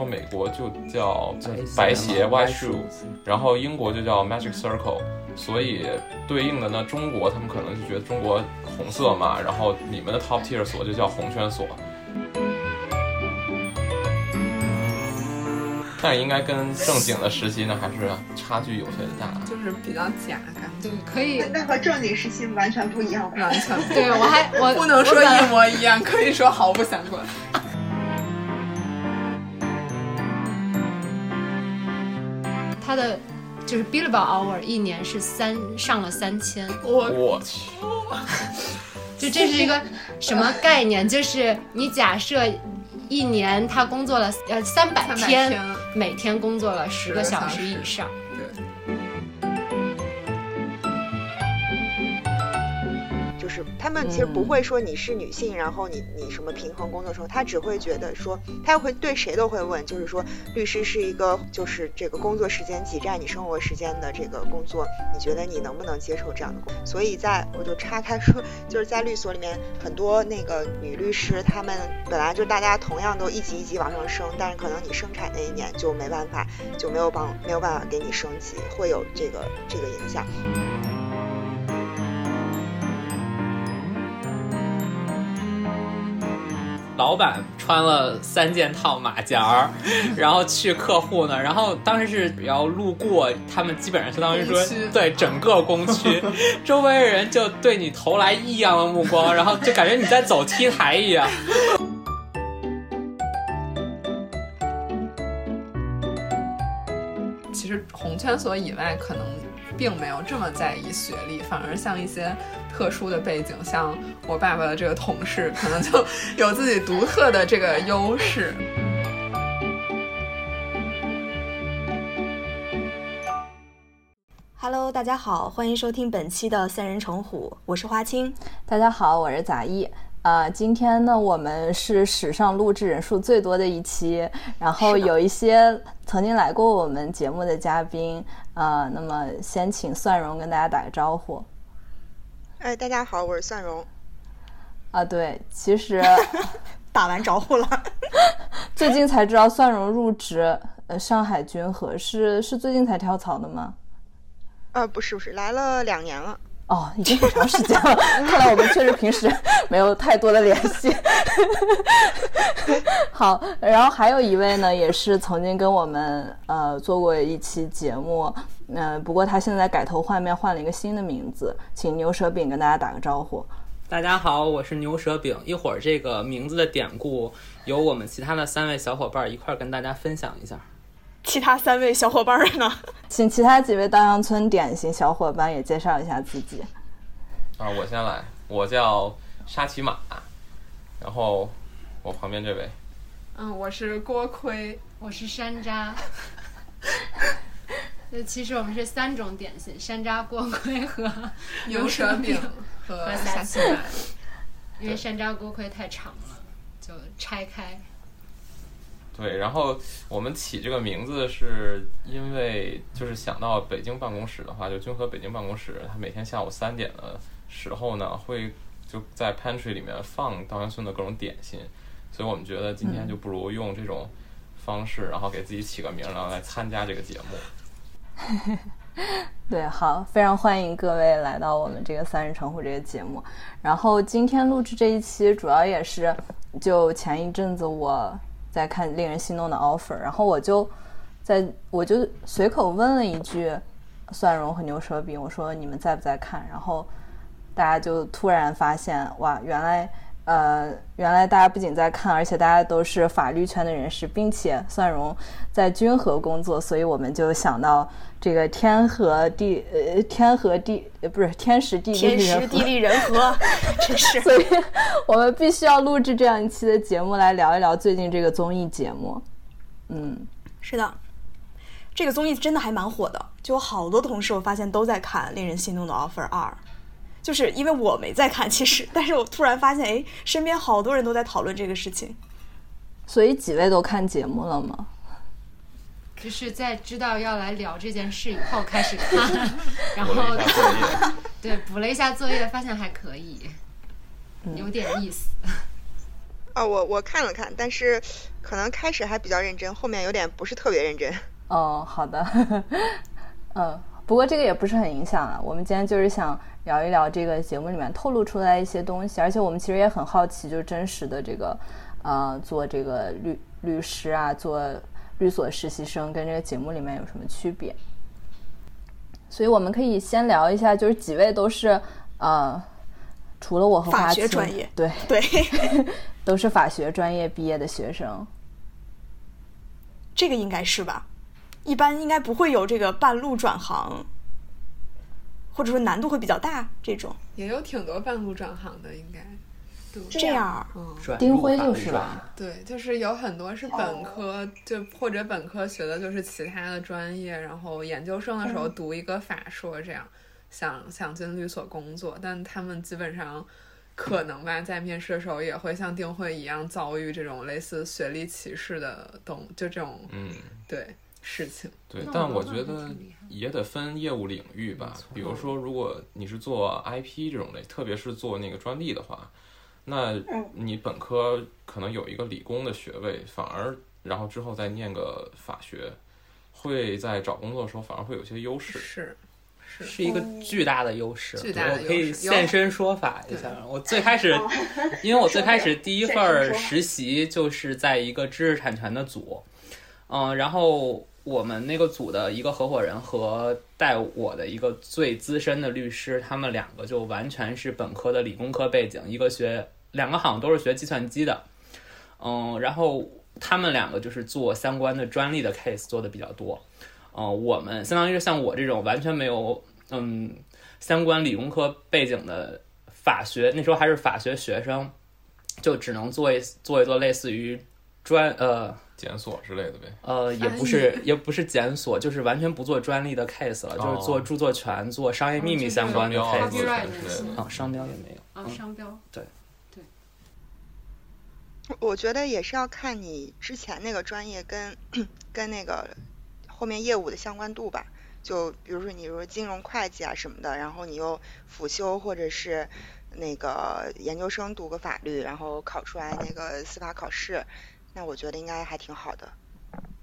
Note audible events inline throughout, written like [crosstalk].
说美国就叫白鞋 white shoe，然后英国就叫 magic circle，所以对应的呢，中国他们可能就觉得中国红色嘛，然后你们的 top tier 锁就叫红圈锁。但应该跟正经的实习呢，还是差距有些大，就是比较假感对，可以。那和正经实习完全不一样，完全对我还我不能说一模一样，可以说毫不相关。的就是 billable hour 一年是三上了三千，我我去，[laughs] 就这是一个什么概念？就是你假设一年他工作了呃三百300天，天每天工作了十个小时以上。他们其实不会说你是女性，然后你你什么平衡工作生活，他只会觉得说，他会对谁都会问，就是说律师是一个就是这个工作时间挤占你生活时间的这个工作，你觉得你能不能接受这样的工作？所以在我就插开说，就是在律所里面很多那个女律师，她们本来就大家同样都一级一级往上升，但是可能你生产那一年就没办法，就没有帮没有办法给你升级，会有这个这个影响。老板穿了三件套马甲儿，[laughs] 然后去客户那儿，然后当时是要路过他们，基本上相当于说对整个工区，[laughs] 周围的人就对你投来异样的目光，然后就感觉你在走 T 台一样。其实红圈所以外，可能并没有这么在意学历，反而像一些特殊的背景，像我爸爸的这个同事，可能就有自己独特的这个优势。Hello，大家好，欢迎收听本期的三人成虎，我是花青。大家好，我是杂艺。呃，今天呢，我们是史上录制人数最多的一期，然后有一些曾经来过我们节目的嘉宾，呃，那么先请蒜蓉跟大家打个招呼。哎，大家好，我是蒜蓉。啊，对，其实 [laughs] 打完招呼了，[laughs] 最近才知道蒜蓉入职呃上海君和是是最近才跳槽的吗？呃，不是不是，来了两年了。哦，已经很长时间了，看来我们确实平时没有太多的联系。[laughs] 好，然后还有一位呢，也是曾经跟我们呃做过一期节目，嗯、呃，不过他现在改头换面，换了一个新的名字，请牛舌饼跟大家打个招呼。大家好，我是牛舌饼。一会儿这个名字的典故，由我们其他的三位小伙伴一块儿跟大家分享一下。其他三位小伙伴呢？请其他几位稻香村典型小伙伴也介绍一下自己。啊，我先来，我叫沙琪玛，然后我旁边这位，嗯，我是锅盔，我是山楂。那，[laughs] 其实我们是三种点心：山楂、锅盔和牛舌饼和和沙琪玛。因为山楂锅盔太长了，就拆开。对，然后我们起这个名字是因为就是想到北京办公室的话，就君和北京办公室，它每天下午三点的时候呢，会就在 pantry 里面放稻香村的各种点心，所以我们觉得今天就不如用这种方式，然后给自己起个名，然后来参加这个节目。[laughs] 对，好，非常欢迎各位来到我们这个三人成虎这个节目。然后今天录制这一期，主要也是就前一阵子我在看令人心动的 offer，然后我就在我就随口问了一句蒜蓉和牛舌饼，我说你们在不在看？然后大家就突然发现，哇，原来。呃，原来大家不仅在看，而且大家都是法律圈的人士，并且蒜蓉在君和工作，所以我们就想到这个天和地，呃，天和地，呃，不是天时地利天时地利人和，[laughs] 真是。所以我们必须要录制这样一期的节目来聊一聊最近这个综艺节目。嗯，是的，这个综艺真的还蛮火的，就有好多同事我发现都在看《令人心动的 offer 二》。就是因为我没在看，其实，[laughs] 但是我突然发现，哎，身边好多人都在讨论这个事情。所以几位都看节目了吗？就是在知道要来聊这件事以后开始看，[laughs] 然后 [laughs] 对补了一下作业，发现还可以，有点意思。啊，[laughs] 我我看了看，但是可能开始还比较认真，后面有点不是特别认真。哦，好的，嗯，不过这个也不是很影响啊。我们今天就是想聊一聊这个节目里面透露出来一些东西，而且我们其实也很好奇，就是真实的这个呃做这个律律师啊，做律所实习生跟这个节目里面有什么区别。所以我们可以先聊一下，就是几位都是呃，除了我和法学专业对，[laughs] 对，[laughs] 都是法学专业毕业的学生。这个应该是吧？一般应该不会有这个半路转行，或者说难度会比较大这种。也有挺多半路转行的，应该。对，这样，嗯，丁辉就是吧？对，就是有很多是本科，就或者本科学的就是其他的专业，然后研究生的时候读一个法硕，这样想想进律所工作，但他们基本上可能吧，在面试的时候也会像丁辉一样遭遇这种类似学历歧视的东，就这种嗯，对事情。对，但我觉得也得分业务领域吧。比如说，如果你是做 IP 这种类，特别是做那个专利的话，那你本科可能有一个理工的学位，反而然后之后再念个法学，会在找工作的时候反而会有些优势。是是是一个巨大的优势，巨大的我可以现身说法一下。我最开始，因为我最开始第一份实习就是在一个知识产权的组，嗯，然后我们那个组的一个合伙人和带我的一个最资深的律师，他们两个就完全是本科的理工科背景，一个学两个好像都是学计算机的，嗯，然后他们两个就是做相关的专利的 case 做的比较多。嗯，我们相当于是像我这种完全没有嗯相关理工科背景的法学，那时候还是法学学生，就只能做一做一做类似于专呃检索之类的呗。呃，也不是也不是检索，就是完全不做专利的 case 了，就是做哦著作权、做商业秘密相关的 case 啊，商标也没有。啊，商标。我觉得也是要看你之前那个专业跟跟那个后面业务的相关度吧。就比如说你说金融会计啊什么的，然后你又辅修或者是那个研究生读个法律，然后考出来那个司法考试，那我觉得应该还挺好的。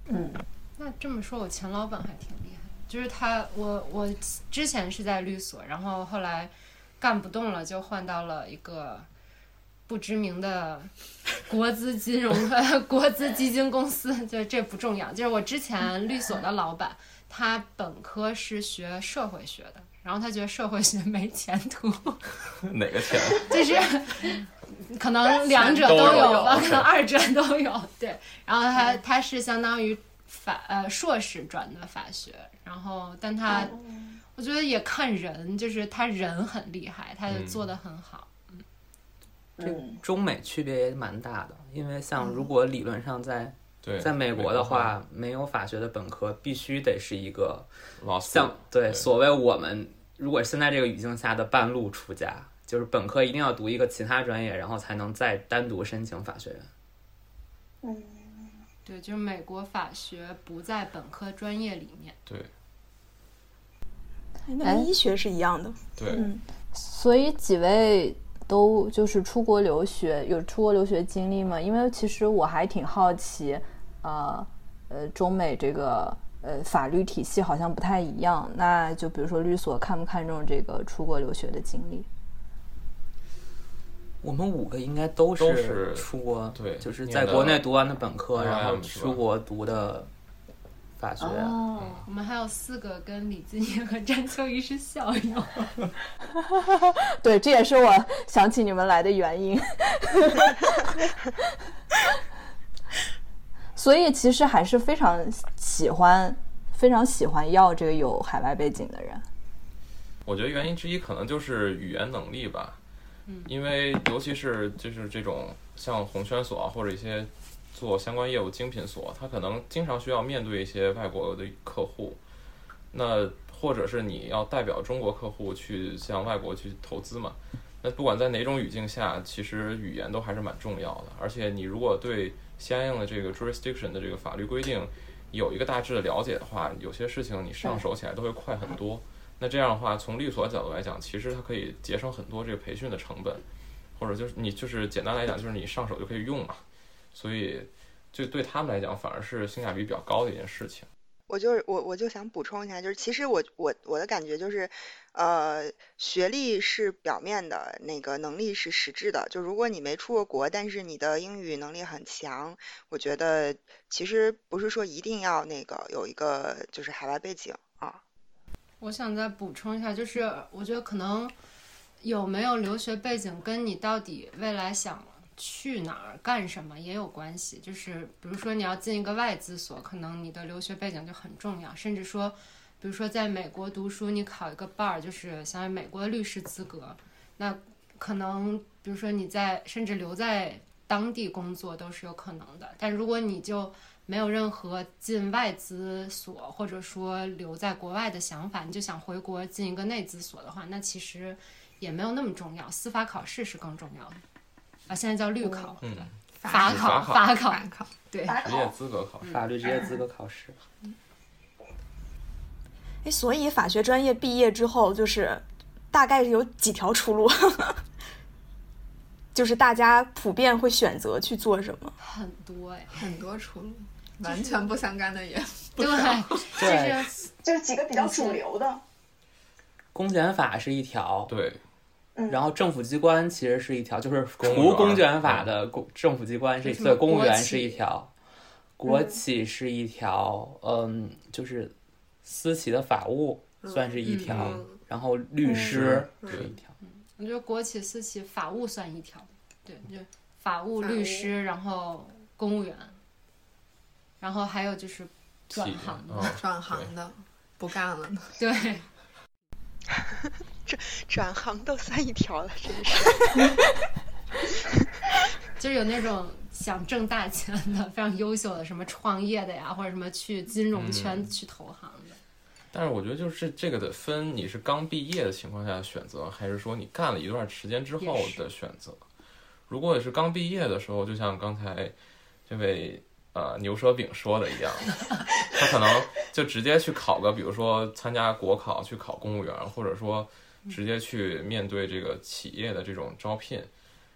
嗯，那这么说，我前老板还挺厉害，就是他，我我之前是在律所，然后后来干不动了，就换到了一个不知名的国资金融呃 [laughs] 国资基金公司，[laughs] 就这不重要。就是我之前律所的老板，他本科是学社会学的，然后他觉得社会学没前途，[laughs] 哪个钱？就是可能两者都有有吧可能二者都有。对，然后他他是相当于法呃硕士转的法学，然后但他我觉得也看人，就是他人很厉害，他就做的很好。嗯，中美区别也蛮大的，因为像如果理论上在对，在美国的话，没有法学的本科必须得是一个像对对所谓我们如果现在这个语境下的半路出家，就是本科一定要读一个其他专业，然后才能再单独申请法学院。嗯对，就是美国法学不在本科专业里面。对哎那跟医学是一样的。对，嗯，所以几位都就是出国留学，有出国留学经历吗？因为其实我还挺好奇，呃呃，中美这个呃法律体系好像不太一样。那就比如说律所看不看重这个出国留学的经历？我们五个应该都都是出国，对就是在国内读完的本科，然后出国读的法学。哦，我们还有四个跟李自业和詹秋怡是校友。[laughs] 对，这也是我想起你们来的原因。[laughs] 所以其实还是非常喜欢，非常喜欢要这个有海外背景的人。我觉得原因之一可能就是语言能力吧，嗯因为尤其是就是这种像红圈所啊或者一些做相关业务精品所，他可能经常需要面对一些外国的客户，那或者是你要代表中国客户去向外国去投资嘛，那不管在哪种语境下，其实语言都还是蛮重要的，而且你如果对相应的这个 jurisdiction 的这个法律规定有一个大致的了解的话，有些事情你上手起来都会快很多。那这样的话，从律所角度来讲，其实它可以节省很多这个培训的成本，或者就是你就是简单来讲就是你上手就可以用嘛，所以就对他们来讲反而是性价比比较高的一件事情。我就是我我就想补充一下，就是其实我我我的感觉就是，呃，学历是表面的，那个能力是实质的。就如果你没出过国，但是你的英语能力很强，我觉得其实不是说一定要那个有一个就是海外背景啊。我想再补充一下，就是我觉得可能有没有留学背景跟你到底未来想。去哪儿干什么也有关系，就是比如说你要进一个外资所，可能你的留学背景就很重要。甚至说，比如说在美国读书，你考一个 bar，就是相当于美国的律师资格，那可能比如说你在甚至留在当地工作都是有可能的。但如果你就没有任何进外资所或者说留在国外的想法，你就想回国进一个内资所的话，那其实也没有那么重要，司法考试是更重要的。啊，现在叫律考，嗯，法考，法考，考，对，职业资格考试，法律职业资格考试。哎，所以法学专业毕业之后，就是大概有几条出路，[laughs] 就是大家普遍会选择去做什么？很多哎，很多出路，完全不相干的也 [laughs] 对，就是就是几个比较主流的，公检法是一条，对。然后政府机关其实是一条，就是除公检法的公政府机关是对公务员是一条，国企是一条，嗯，就是私企的法务算是一条，然后律师是一条。我觉得国企、私企、法务算一条，对，就法务、律师，然后公务员，然后还有就是转行的，转行的不干了，[laughs] 对。[laughs] 转转行都算一条了，真是。[laughs] 就是有那种想挣大钱的、非常优秀的，什么创业的呀，或者什么去金融圈去投行的。但是我觉得，就是这个得分，你是刚毕业的情况下选择，还是说你干了一段时间之后的选择？如果是刚毕业的时候，就像刚才这位呃牛舌饼说的一样，他可能就直接去考个，比如说参加国考去考公务员，或者说。直接去面对这个企业的这种招聘，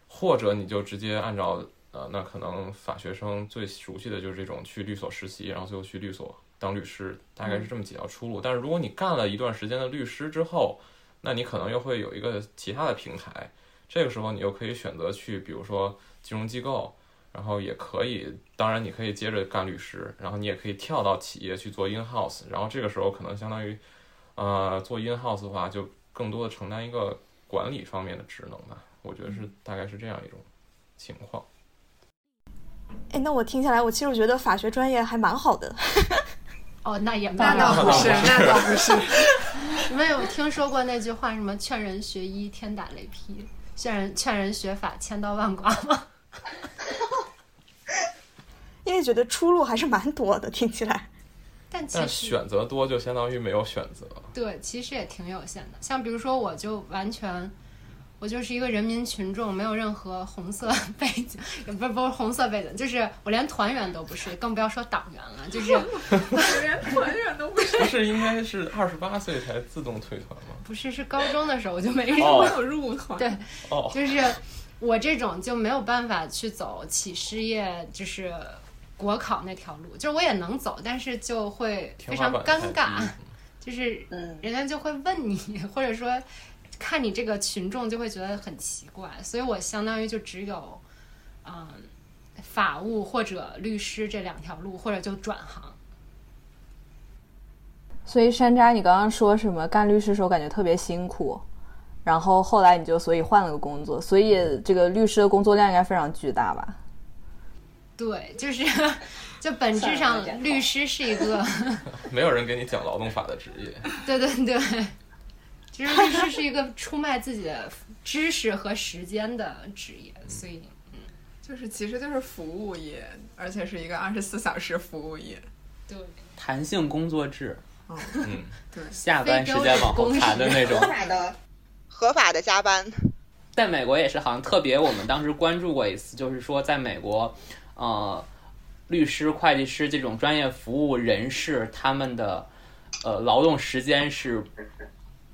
或者你就直接按照呃，那可能法学生最熟悉的就是这种去律所实习，然后最后去律所当律师，大概是这么几条出路。但是如果你干了一段时间的律师之后，那你可能又会有一个其他的平台，这个时候你又可以选择去，比如说金融机构，然后也可以，当然你可以接着干律师，然后你也可以跳到企业去做 in house，然后这个时候可能相当于，呃，做 in house 的话就。更多的承担一个管理方面的职能吧，我觉得是大概是这样一种情况。哎，那我听下来，我其实觉得法学专业还蛮好的。哦，那也那倒不是，那倒不是。[laughs] 你们有听说过那句话，什么“劝人学医，天打雷劈；劝人劝人学法，千刀万剐”吗？[laughs] 因为觉得出路还是蛮多的，听起来。但其实选择多就相当于没有选择。对，其实也挺有限的。像比如说，我就完全，我就是一个人民群众，没有任何红色 [laughs] 背景，也不是不是红色背景，就是我连团员都不是，更不要说党员了。就是 [laughs] 连团员都不是。不是应该是二十八岁才自动退团吗？不是，是高中的时候我就没没有入团。对，哦，就是我这种就没有办法去走企事业，就是。国考那条路，就是我也能走，但是就会非常尴尬，[laughs] 就是人家就会问你，或者说看你这个群众就会觉得很奇怪，所以我相当于就只有嗯法务或者律师这两条路，或者就转行。所以山楂，你刚刚说什么干律师时候感觉特别辛苦，然后后来你就所以换了个工作，所以这个律师的工作量应该非常巨大吧？对，就是，就本质上，律师是一个 [laughs] [laughs] 没有人给你讲劳动法的职业。对对对，其实律师是一个出卖自己的知识和时间的职业，所以，嗯，就是其实就是服务业，而且是一个二十四小时服务业。对，弹性工作制。嗯，[laughs] 对，下班时间往后弹的那种。合法的，合法的加班。在美国也是，好像特别，我们当时关注过一次，就是说在美国。呃，律师、会计师这种专业服务人士，他们的呃劳动时间是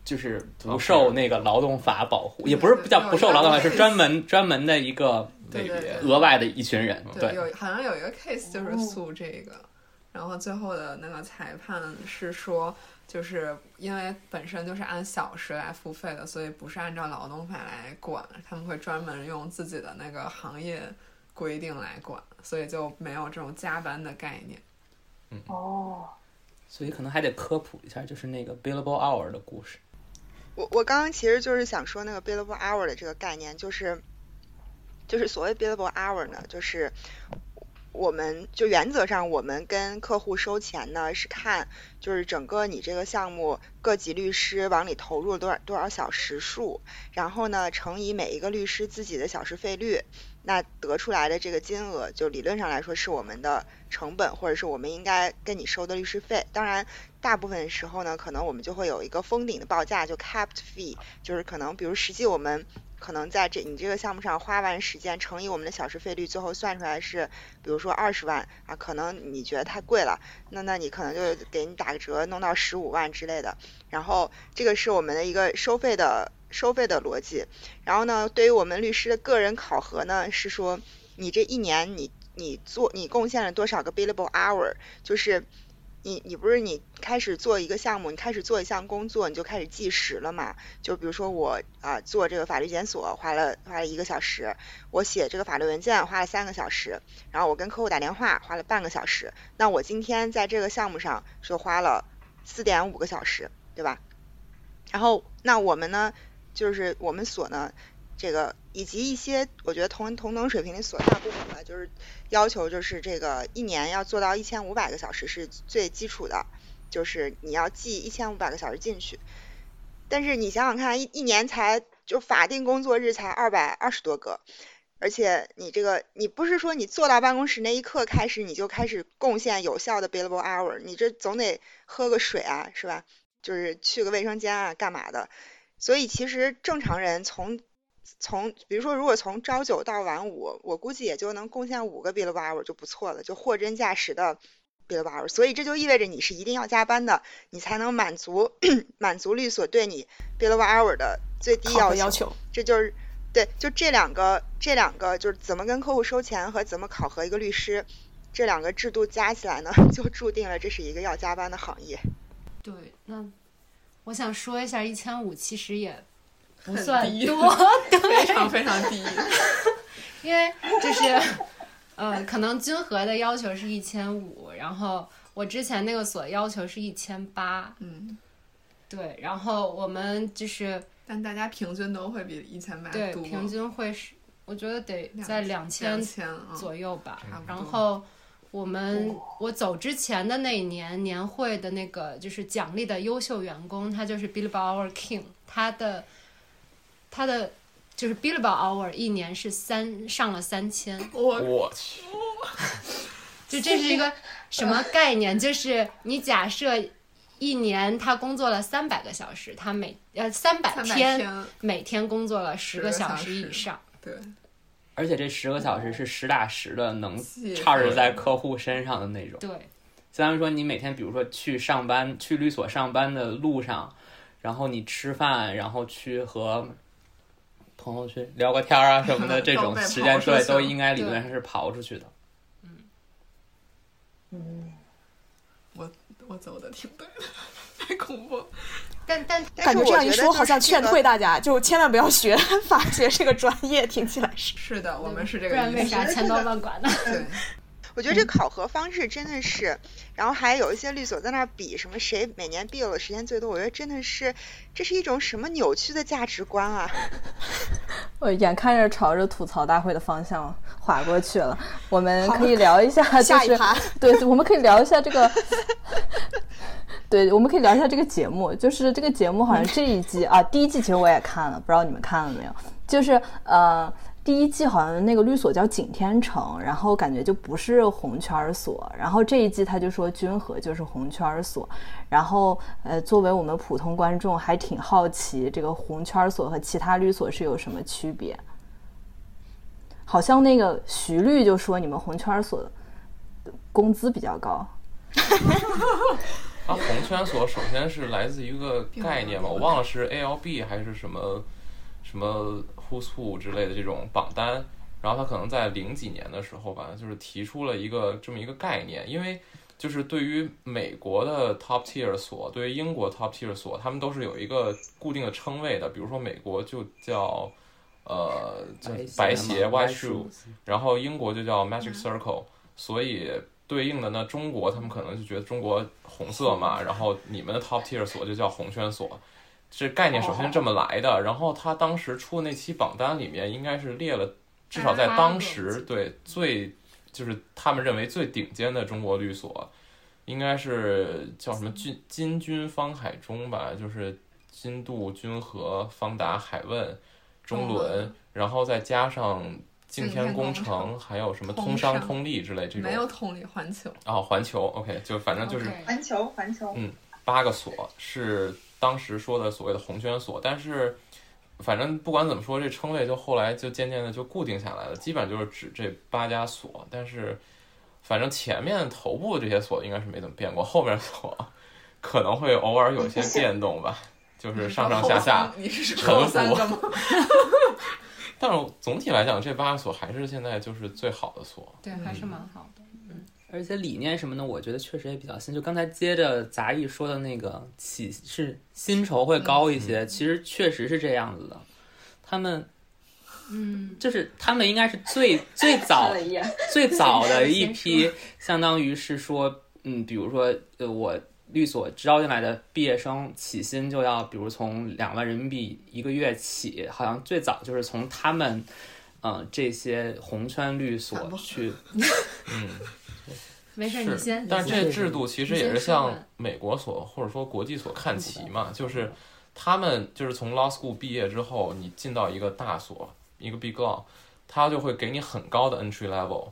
就是不受那个劳动法保护，也不是叫不受劳动法，是专门专门的一个对额外的一群人。对，有好像有一个 case 就是诉这个，然后最后的那个裁判是说，就是因为本身就是按小时来付费的，所以不是按照劳动法来管，他们会专门用自己的那个行业规定来管，所以就没有这种加班的概念。嗯哦，所以可能还得科普一下，就是那个 billable hour 的故事。我我刚刚其实就是想说那个 billable hour 的这个概念，就是就是所谓 billable hour 呢，就是我们就原则上我们跟客户收钱呢是看就是整个你这个项目各级律师往里投入了多少多少小时数，然后呢乘以每一个律师自己的小时费率，那得出来的这个金额就理论上来说是我们的成本或者是我们应该跟你收的律师费，当然。大部分时候呢，可能我们就会有一个封顶的报价，就 capped fee，就是可能比如实际我们可能在这你这个项目上花完时间乘以我们的小时费率，最后算出来是比如说二十万啊，可能你觉得太贵了，那那你可能就给你打个折，弄到十五万之类的。然后这个是我们的一个收费的收费的逻辑。然后呢，对于我们律师的个人考核呢，是说你这一年你你做你贡献了多少个 billable hour，就是。你你不是你开始做一个项目，你开始做一项工作，你就开始计时了嘛？就比如说我啊做这个法律检索花了花了一个小时，我写这个法律文件花了三个小时，然后我跟客户打电话花了半个小时，那我今天在这个项目上就花了四点五个小时，对吧？然后那我们呢，就是我们所呢。这个以及一些我觉得同同等水平的所大部分吧，就是要求就是这个一年要做到一千五百个小时是最基础的，就是你要记一千五百个小时进去。但是你想想看，一一年才就法定工作日才二百二十多个，而且你这个你不是说你坐到办公室那一刻开始你就开始贡献有效的 billable hour，你这总得喝个水啊，是吧？就是去个卫生间啊，干嘛的？所以其实正常人从从比如说，如果从朝九到晚五，我估计也就能贡献五个 billable hour 就不错了，就货真价实的 billable hour。所以这就意味着你是一定要加班的，你才能满足 [coughs] 满足律所对你 billable hour 的最低要求。这就是对，就这两个这两个就是怎么跟客户收钱和怎么考核一个律师，这两个制度加起来呢，[laughs] 就注定了这是一个要加班的行业。对，那我想说一下，一千五其实也。[laughs] 不算多，非常非常低。[laughs] 因为就是，呃，可能均和的要求是一千五，然后我之前那个所要求是一千八。嗯，对，然后我们就是，但大家平均都会比一千八多，平均会是，我觉得得在两千左右吧。然后我们我走之前的那一年年会的那个就是奖励的优秀员工，他就是 Billboard Our King，他的。他的就是 billable hour 一年是三上了三千，我去，就这是一个什么概念？就是你假设一年他工作了三百个小时，他每呃三百天每天工作了十个小时以上，对，而且这十个小时是实打实的能 charge 在客户身上的那种，对，相当于说你每天比如说去上班去律所上班的路上，然后你吃饭，然后去和朋友去聊个天啊什么的，[laughs] 这种时间对都应该理论上是刨出去的。嗯，嗯，我我走的挺对的，太恐怖。但但感觉这样一说，好像劝退大家，就千万不要学 [laughs] 法学这个专业，听起来是是的，我们是这个。不然为啥千刀万剐呢？[laughs] 对。我觉得这考核方式真的是，然后还有一些律所在那比什么谁每年毕业的时间最多，我觉得真的是，这是一种什么扭曲的价值观啊！[laughs] 我眼看着朝着吐槽大会的方向划过去了，我们可以聊一下，就是对，我们可以聊一下这个，[laughs] 对，我们可以聊一下这个节目，就是这个节目好像这一季啊，第一季其实我也看了，不知道你们看了没有？就是呃。第一季好像那个律所叫景天城，然后感觉就不是红圈儿所，然后这一季他就说君和就是红圈儿所，然后呃，作为我们普通观众还挺好奇这个红圈儿所和其他律所是有什么区别。好像那个徐律就说你们红圈儿所工资比较高，[laughs] 它红圈所首先是来自于一个概念嘛，我忘了是 ALB 还是什么什么 Who's Who 之类的这种榜单。然后他可能在零几年的时候吧，就是提出了一个这么一个概念，因为就是对于美国的 top tier 所，对于英国 top tier 所，他们都是有一个固定的称谓的。比如说美国就叫呃白鞋 white shoe，然后英国就叫 magic circle，所以对应的呢，中国他们可能就觉得中国红色嘛，然后你们的 top tier 所就叫红圈所，这概念首先这么来的。然后他当时出的那期榜单里面应该是列了。至少在当时，对最就是他们认为最顶尖的中国律所，应该是叫什么金金军方海中吧，就是金度君和方达海问中伦，然后再加上敬天工程，还有什么通商通力之类这种。没有通力环球。哦，环球，OK，就反正就是环球环球。嗯，八个所是当时说的所谓的红圈所，但是。反正不管怎么说，这称谓就后来就渐渐的就固定下来了，基本上就是指这八家所。但是，反正前面头部这些所应该是没怎么变过，后面所 [laughs] 可能会偶尔有一些变动吧，就是上上下下沉浮。[laughs] 但是总体来讲，这八个所还是现在就是最好的所。对，还是蛮好的。嗯而且理念什么的，我觉得确实也比较新。就刚才接着杂役说的那个起是薪酬会高一些，其实确实是这样子的。他们，嗯，就是他们应该是最最早 [laughs] 最早的 [laughs] 一批，相当于是说，嗯，比如说呃，我律所招进来的毕业生起薪就要，比如从两万人民币一个月起，好像最早就是从他们，嗯，这些红圈律所去，[laughs] 嗯。[laughs] 没事，你先。但是这制度其实也是向美国所或者说国际所看齐嘛，就是他们就是从 law school 毕业之后，你进到一个大所，一个 big law，他就会给你很高的 entry level。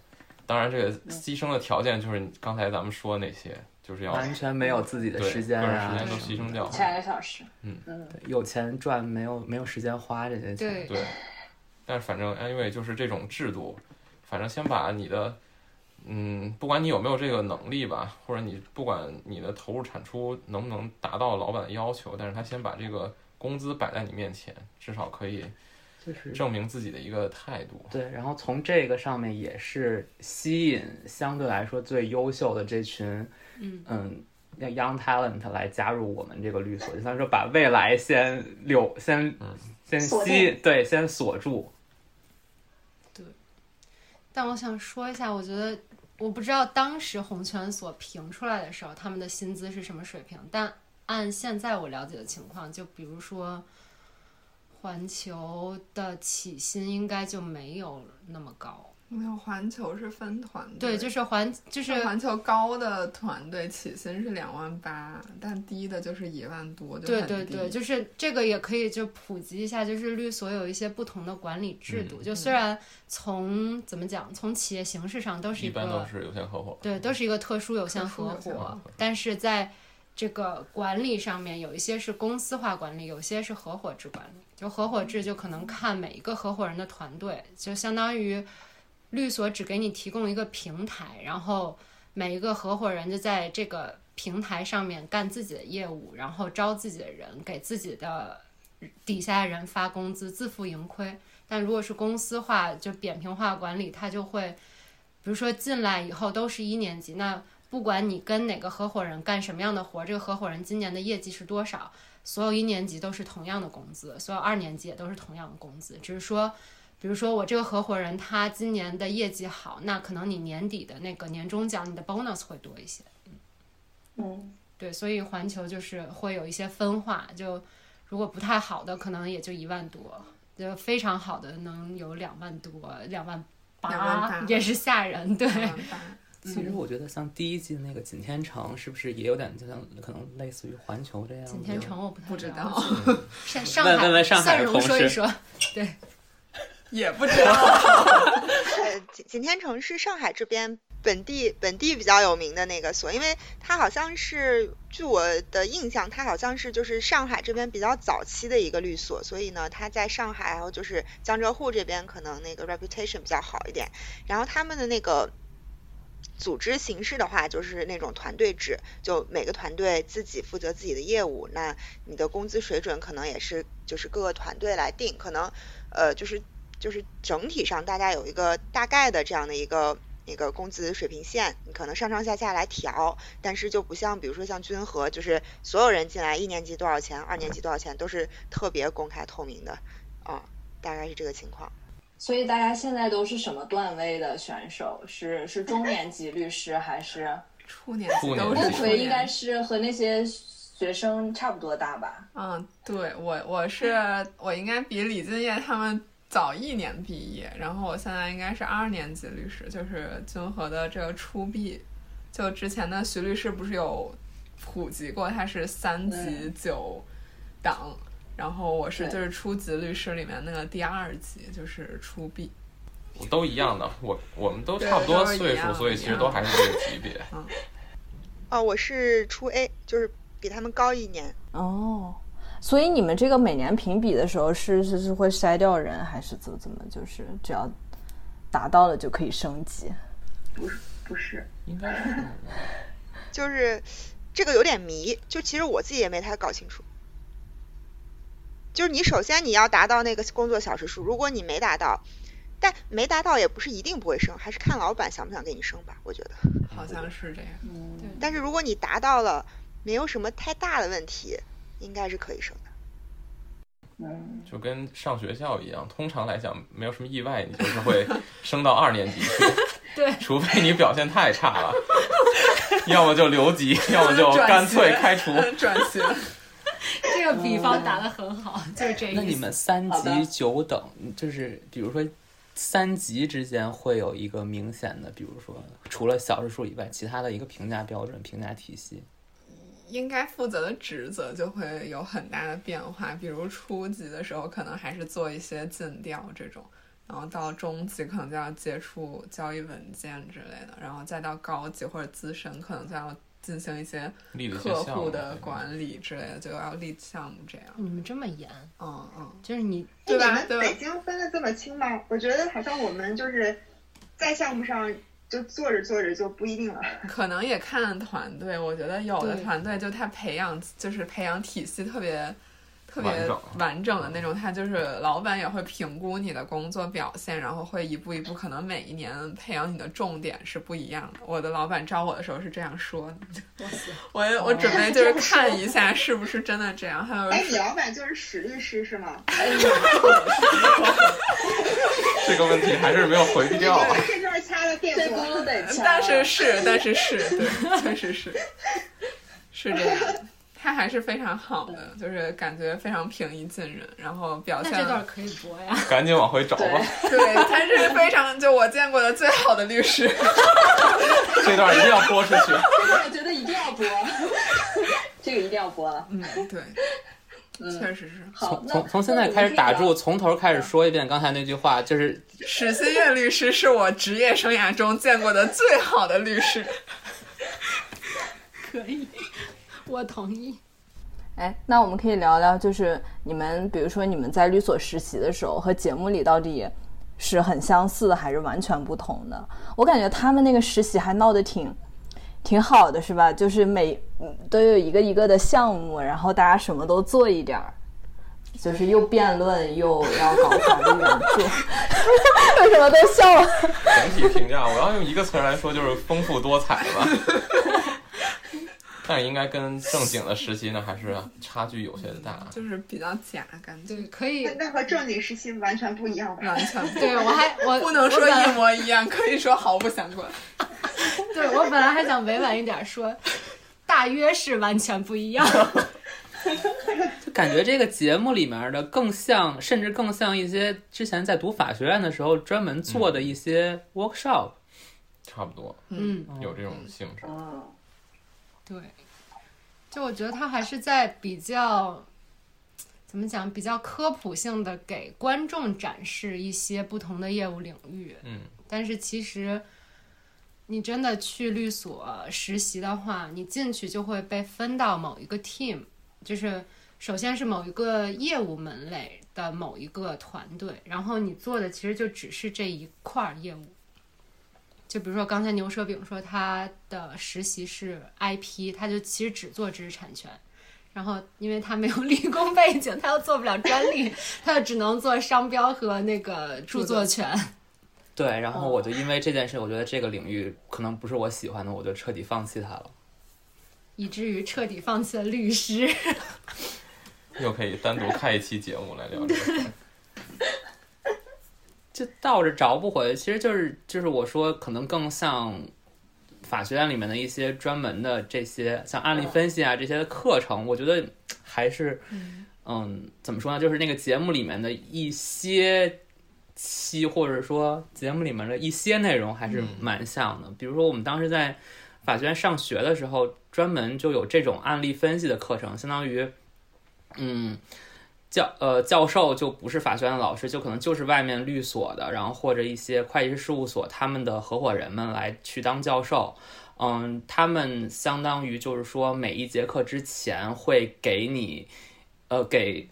当然，这个牺牲的条件就是刚才咱们说的那些，就是要完全没有自己的时间啊，时间都牺牲掉，两个小时。嗯嗯，有钱赚，没有没有时间花这些钱。对。但是反正 anyway 就是这种制度，反正先把你的。嗯，不管你有没有这个能力吧，或者你不管你的投入产出能不能达到老板的要求，但是他先把这个工资摆在你面前，至少可以就是证明自己的一个态度。对，然后从这个上面也是吸引相对来说最优秀的这群嗯嗯 young talent 来加入我们这个律所，就算说把未来先留先先吸对先锁住。对，但我想说一下，我觉得。我不知道当时红圈所评出来的时候，他们的薪资是什么水平。但按现在我了解的情况，就比如说环球的起薪应该就没有那么高。没有环球是分团队，对，就是环就是环球高的团队起薪是两万八，但低的就是一万多，对对对，就是这个也可以就普及一下，就是律所有一些不同的管理制度，就虽然从怎么讲，从企业形式上都是一个，一般都是有限合伙，对，都是一个特殊有限合伙，但是在这个管理上面，有一些是公司化管理，有些是合伙制管理，就合伙制就可能看每一个合伙人的团队，就相当于。律所只给你提供一个平台，然后每一个合伙人就在这个平台上面干自己的业务，然后招自己的人，给自己的底下人发工资，自负盈亏。但如果是公司化，就扁平化管理，他就会，比如说进来以后都是一年级，那不管你跟哪个合伙人干什么样的活，这个合伙人今年的业绩是多少，所有一年级都是同样的工资，所有二年级也都是同样的工资，只是说。比如说我这个合伙人他今年的业绩好，那可能你年底的那个年终奖你的 bonus 会多一些。嗯，对，所以环球就是会有一些分化，就如果不太好的可能也就一万多，就非常好的能有两万多，两万八也是吓人。对，其实我觉得像第一季的那个景天城是不是也有点就像可能类似于环球这样？景天城我不知道。[laughs] [laughs] 上上海，问问上海的同事。[laughs] 对。也不知道。呃，景景天城是上海这边本地本地比较有名的那个所，因为它好像是据我的印象，它好像是就是上海这边比较早期的一个律所，所以呢，它在上海还有就是江浙沪这边可能那个 reputation 比较好一点。然后他们的那个组织形式的话，就是那种团队制，就每个团队自己负责自己的业务。那你的工资水准可能也是就是各个团队来定，可能呃就是就是整体上大家有一个大概的这样的一个一个工资水平线，你可能上上下下来调，但是就不像比如说像君和，就是所有人进来一年级多少钱，二年级多少钱都是特别公开透明的啊，大概是这个情况。所以大家现在都是什么段位的选手？是是中年级律师还是 [laughs] 初年级？初年级陆奎应该是和那些学生差不多大吧？嗯，对我我是我应该比李金叶他们早一年毕业，然后我现在应该是二年级律师，就是君和的这个初毕。就之前的徐律师不是有普及过，他是三级九档。然后我是就是初级律师里面那个第二级，就是初 B，都一样的，我我们都差不多岁数，所以其实都还是这个级别。嗯。哦，我是初 A，就是比他们高一年。哦，所以你们这个每年评比的时候是是是会筛掉人，还是怎么怎么？就是只要达到了就可以升级？不是，不是，应该是。[laughs] 就是这个有点迷，就其实我自己也没太搞清楚。就是你首先你要达到那个工作小时数，如果你没达到，但没达到也不是一定不会升，还是看老板想不想给你升吧，我觉得。好像是这样。嗯，但是如果你达到了，没有什么太大的问题，应该是可以升的。嗯。就跟上学校一样，通常来讲没有什么意外，你就是会升到二年级去。[laughs] 对。除非你表现太差了，[laughs] 要么就留级，要么就干脆开除。[laughs] 转学。[laughs] 这个比方打得很好，就是这意思。那你们三级九等，就是比如说三级之间会有一个明显的，比如说除了小时数以外，其他的一个评价标准、评价体系，应该负责的职责就会有很大的变化。比如初级的时候，可能还是做一些尽调这种，然后到中级可能就要接触交易文件之类的，然后再到高级或者资深，可能就要。进行一些客户的管理之类的，就要立项目这样。你们这么严？嗯嗯，就是你对吧？你们北京分的这么清吗？我觉得好像我们就是在项目上就做着做着就不一定了。[laughs] 可能也看团队，我觉得有的团队就他培养就是培养体系特别。特别完整的那种，他就是老板也会评估你的工作表现，然后会一步一步，可能每一年培养你的重点是不一样的。我的老板招我的时候是这样说的，我我准备就是看一下是不是真的这样。还有，哎，你老板就是史律师是吗？[laughs] 这个问题还是没有回避掉。这段掐的电波得掐，但是是，但是是对，确实是，是这样。他还是非常好的，就是感觉非常平易近人，然后表现。那这段可以播呀。赶紧往回找吧。[laughs] 对，他是非常就我见过的最好的律师。[laughs] 这段一定要播出去。[laughs] 我觉得一定要播，这个一定要播了。嗯，对，确实是。从从从现在开始打住，从头开始说一遍刚才那句话，就是史新月律师是我职业生涯中见过的最好的律师。可以。我同意。哎，那我们可以聊聊，就是你们，比如说你们在律所实习的时候，和节目里到底是很相似的，还是完全不同的？我感觉他们那个实习还闹得挺挺好的，是吧？就是每都有一个一个的项目，然后大家什么都做一点儿，就是又辩论又要搞法律援助。[laughs] 为什么都笑了？整体评价，我要用一个词来说，就是丰富多彩吧。但应该跟正经的实习呢，还是差距有些大，就是比较假，感觉可以。那和正经实习完全不一样，完全不 [laughs] 对。我还我 [laughs] 不能说一模一样，可以说毫不相关。[laughs] 对我本来还想委婉一点说，大约是完全不一样。就感觉这个节目里面的更像，甚至更像一些之前在读法学院的时候专门做的一些 workshop，差不多，嗯，有这种性质。对，就我觉得他还是在比较，怎么讲，比较科普性的给观众展示一些不同的业务领域。嗯，但是其实你真的去律所实习的话，你进去就会被分到某一个 team，就是首先是某一个业务门类的某一个团队，然后你做的其实就只是这一块业务。就比如说刚才牛舌饼说他的实习是 IP，他就其实只做知识产权。然后，因为他没有 [laughs] 理工背景，他又做不了专利，他就只能做商标和那个著作权。对，然后我就因为这件事，我觉得这个领域可能不是我喜欢的，我就彻底放弃它了，以至于彻底放弃了律师。[laughs] 又可以单独开一期节目来聊这个。[laughs] 就倒着找不回，其实就是就是我说，可能更像。法学院里面的一些专门的这些像案例分析啊这些的课程，我觉得还是，嗯，怎么说呢？就是那个节目里面的一些期，或者说节目里面的一些内容，还是蛮像的。比如说，我们当时在法学院上学的时候，专门就有这种案例分析的课程，相当于，嗯。教呃教授就不是法学院的老师，就可能就是外面律所的，然后或者一些会计师事务所他们的合伙人们来去当教授，嗯，他们相当于就是说每一节课之前会给你，呃给。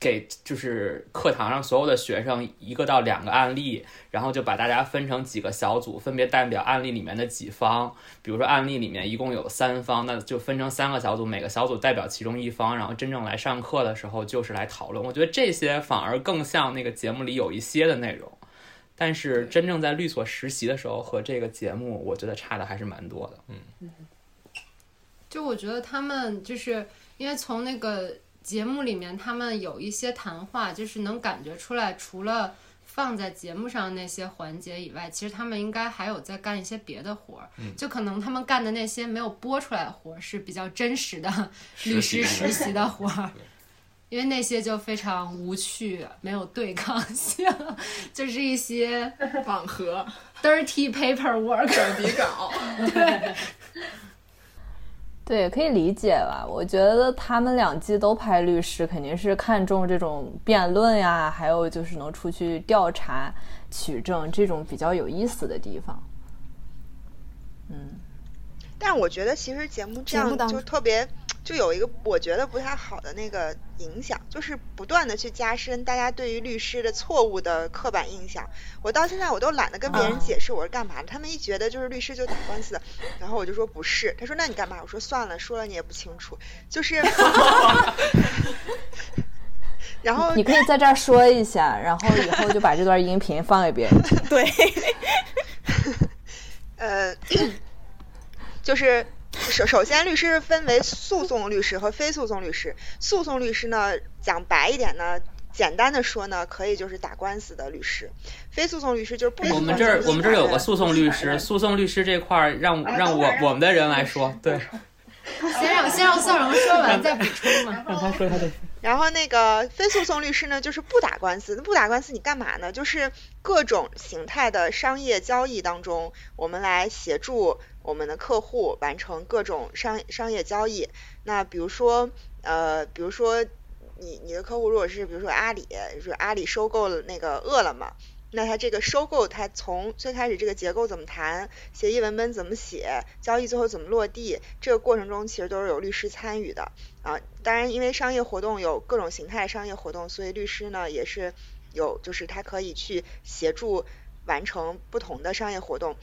给就是课堂上所有的学生一个到两个案例，然后就把大家分成几个小组，分别代表案例里面的几方。比如说案例里面一共有三方，那就分成三个小组，每个小组代表其中一方，然后真正来上课的时候就是来讨论。我觉得这些反而更像那个节目里有一些的内容，但是真正在律所实习的时候和这个节目，我觉得差的还是蛮多的。嗯，就我觉得他们就是因为从那个。节目里面他们有一些谈话，就是能感觉出来，除了放在节目上那些环节以外，其实他们应该还有在干一些别的活儿。嗯，就可能他们干的那些没有播出来的活儿是比较真实的律师实习的活儿，[laughs] 因为那些就非常无趣，没有对抗性，[laughs] 就是一些网盒、dirty paperwork、[laughs] 底稿，对。对，可以理解吧？我觉得他们两季都拍律师，肯定是看重这种辩论呀，还有就是能出去调查、取证这种比较有意思的地方。嗯，但我觉得其实节目这样就特别。就有一个我觉得不太好的那个影响，就是不断的去加深大家对于律师的错误的刻板印象。我到现在我都懒得跟别人解释我是干嘛的，他们一觉得就是律师就打官司的，然后我就说不是，他说那你干嘛？我说算了，说了你也不清楚，就是，[laughs] 然后你可以在这儿说一下，然后以后就把这段音频放给别人听。[laughs] 对，[laughs] 呃，就是。首首先，律师分为诉讼律师和非诉讼律师。诉讼律师呢，讲白一点呢，简单的说呢，可以就是打官司的律师。非诉讼律师就是不。我们这儿我们这儿有个诉讼律师，诉讼律师这块儿让让我我们的人来说，对。先让先让笑容说完再补充嘛，[laughs] 让他说他的。然后那个非诉讼律师呢，就是不打官司。那不打官司你干嘛呢？就是各种形态的商业交易当中，我们来协助。我们的客户完成各种商商业交易，那比如说，呃，比如说你你的客户如果是比如说阿里，就是阿里收购了那个饿了么，那他这个收购他从最开始这个结构怎么谈，协议文本怎么写，交易最后怎么落地，这个过程中其实都是有律师参与的啊。当然，因为商业活动有各种形态商业活动，所以律师呢也是有，就是他可以去协助完成不同的商业活动。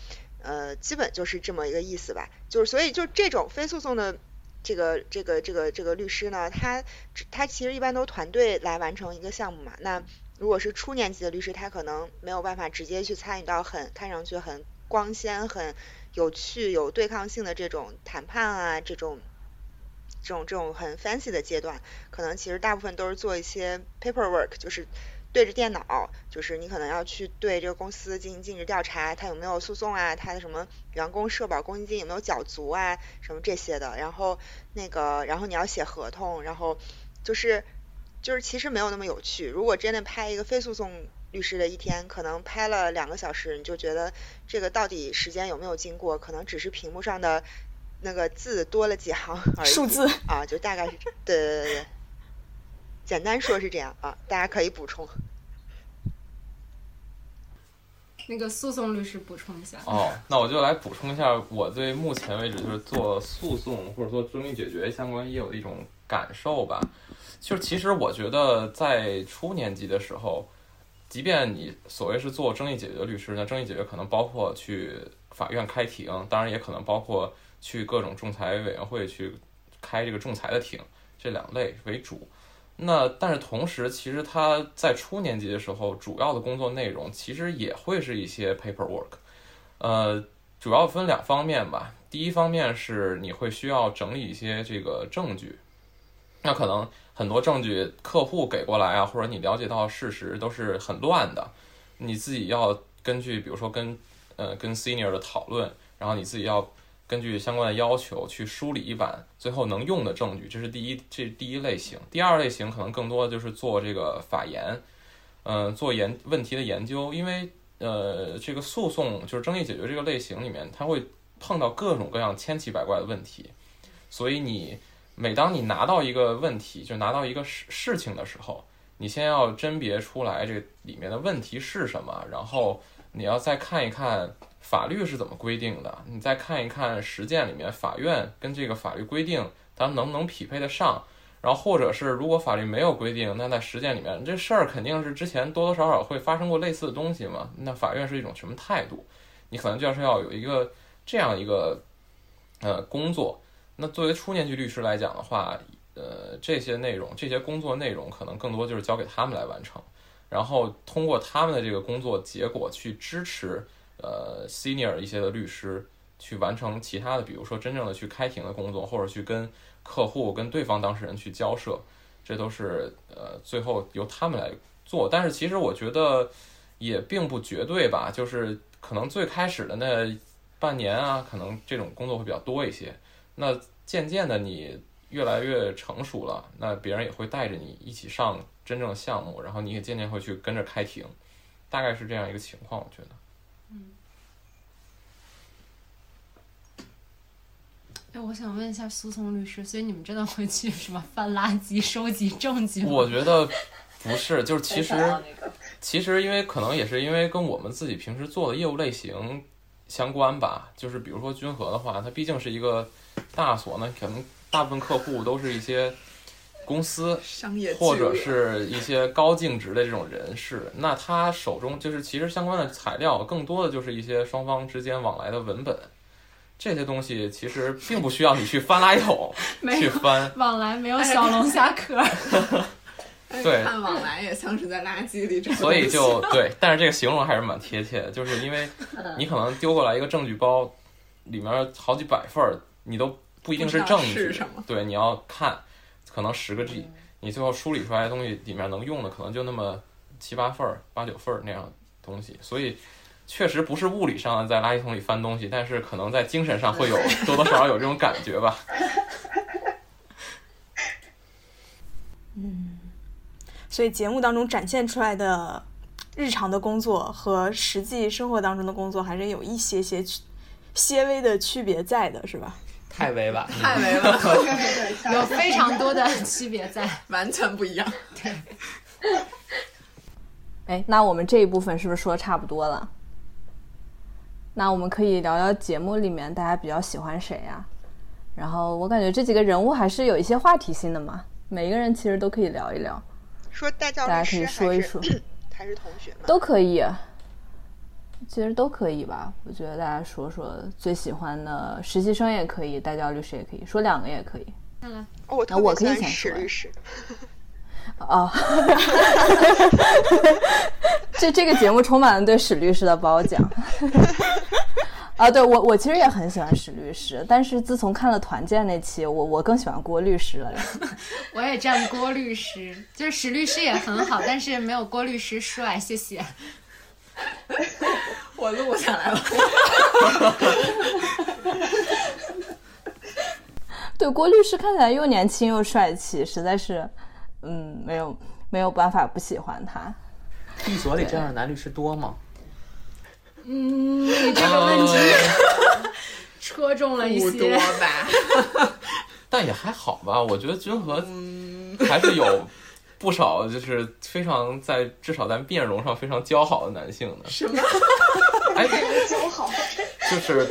呃，基本就是这么一个意思吧，就是所以就这种非诉讼的这个这个这个这个律师呢，他他其实一般都团队来完成一个项目嘛。那如果是初年级的律师，他可能没有办法直接去参与到很看上去很光鲜、很有趣、有对抗性的这种谈判啊，这种这种这种很 fancy 的阶段，可能其实大部分都是做一些 paperwork，就是。对着电脑，就是你可能要去对这个公司进行尽职调查，他有没有诉讼啊，他的什么员工社保公积金有没有缴足啊，什么这些的。然后那个，然后你要写合同，然后就是就是其实没有那么有趣。如果真的拍一个非诉讼律师的一天，可能拍了两个小时，你就觉得这个到底时间有没有经过？可能只是屏幕上的那个字多了几行 [laughs] 而已。数字啊，就大概是对对对。简单说是这样啊，大家可以补充。那个诉讼律师补充一下。哦，那我就来补充一下我对目前为止就是做诉讼或者说争议解决相关业务的一种感受吧。就是其实我觉得在初年级的时候，即便你所谓是做争议解决律师，那争议解决可能包括去法院开庭，当然也可能包括去各种仲裁委员会去开这个仲裁的庭，这两类为主。那但是同时，其实他在初年级的时候，主要的工作内容其实也会是一些 paperwork，呃，主要分两方面吧。第一方面是你会需要整理一些这个证据，那可能很多证据客户给过来啊，或者你了解到事实都是很乱的，你自己要根据比如说跟呃跟 senior 的讨论，然后你自己要根据相关的要求去梳理一版最后能用的证据，这是第一这是第一类型。第二类型可能更多的就是做这个法研，嗯、做研问题的研究，因为呃这个诉讼就是争议解决这个类型里面，它会碰到各种各样千奇百怪的问题，所以你每当你拿到一个问题，就拿到一个事事情的时候，你先要甄别出来这里面的问题是什么，然后你要再看一看法律是怎么规定的，你再看一看实践里面法院跟这个法律规定它能不能匹配得上。然后，或者是如果法律没有规定，那在实践里面这事儿肯定是之前多多少少会发生过类似的东西嘛。那法院是一种什么态度？你可能就是要有一个这样一个呃工作。那作为初年级律师来讲的话，呃，这些内容、这些工作内容可能更多就是交给他们来完成，然后通过他们的这个工作结果去支持呃 senior 一些的律师去完成其他的，比如说真正的去开庭的工作，或者去跟客户、跟对方当事人去交涉，这都是呃最后由他们来做。但是其实我觉得也并不绝对吧，就是可能最开始的那半年啊，可能这种工作会比较多一些。那渐渐的你越来越成熟了，那别人也会带着你一起上真正的项目，然后你也渐渐会去跟着开庭，大概是这样一个情况，我觉得。哎，我想问一下苏松律师，所以你们真的会去什么翻垃圾、[laughs] 收集证据吗？我觉得不是，就是其实其实因为可能也是因为跟我们自己平时做的业务类型相关吧，就是比如说君和的话，它毕竟是一个大所呢，可能大部分客户都是一些公司商业或者是一些高净值的这种人士，那他手中就是其实相关的材料更多的就是一些双方之间往来的文本。这些东西其实并不需要你去翻垃圾桶 [laughs] 没有去翻，往来没有小龙虾壳。哎 [laughs] 对。看往来也像是在垃圾里找，所以就对，但是这个形容还是蛮贴切的，就是因为你可能丢过来一个证据包，里面好几百份儿，你都不一定是证据。是什么，对，你要看，可能十个 G，你最后梳理出来的东西里面能用的可能就那么七八份儿、八九份儿那样东西，所以确实不是物理上的在垃圾桶里翻东西，但是可能在精神上会有 [laughs] 多多少少有这种感觉吧。[laughs] 嗯所以节目当中展现出来的日常的工作和实际生活当中的工作还是有一些些区些微的区别在的，是吧？太委婉了。[laughs] 太委婉了，有非常多的区别在。完全不一样。对哎，那我们这一部分是不是说差不多了？那我们可以聊聊节目里面大家比较喜欢谁呀、然后我感觉这几个人物还是有一些话题性的嘛，每一个人其实都可以聊一聊，说代教大家可以说一说，[clears throat] 还是同学嘛？都可以，其实都可以吧。我觉得大家说说最喜欢的实习生也可以，代教律师也可以，说两个也可以。哦我我可以先律师，哦，[laughs] 这这个节目充满了对史律师的褒奖。[laughs] 啊，对我我其实也很喜欢史律师，但是自从看了团建那期，我我更喜欢郭律师了。[laughs] 我也站郭律师，就是史律师也很好，但是没有郭律师帅，谢谢。我录下来了，对，郭律师看起来又年轻又帅气，实在是，嗯，没有没有办法不喜欢他。律所里这样的男律师多吗？嗯，你这个问题 [laughs] 戳中了一不多些。吧？[laughs] 但也还好吧，我觉得君和还是有不少就是非常在至少在面容上非常姣好的男性的。什么？哎，姣好。就是，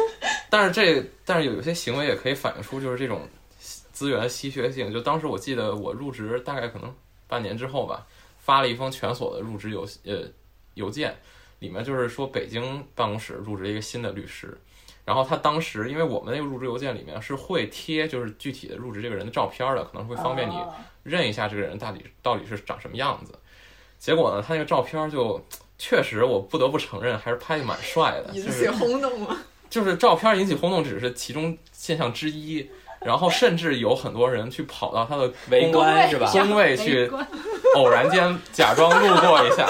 但是这但是有一些行为也可以反映出就是这种资源稀缺性。就当时我记得我入职大概可能半年之后吧，发了一封全所的入职邮呃邮件，里面就是说北京办公室入职一个新的律师。然后他当时，因为我们那个入职邮件里面是会贴就是具体的入职这个人的照片的，可能会方便你哦认一下这个人到底到底是长什么样子。结果呢，他那个照片就确实，我不得不承认还是拍的蛮帅的，引起轰动吗？就是照片引起轰动只是其中现象之一，然后甚至有很多人去跑到他的围观是吧？工位去偶然间假装路过一下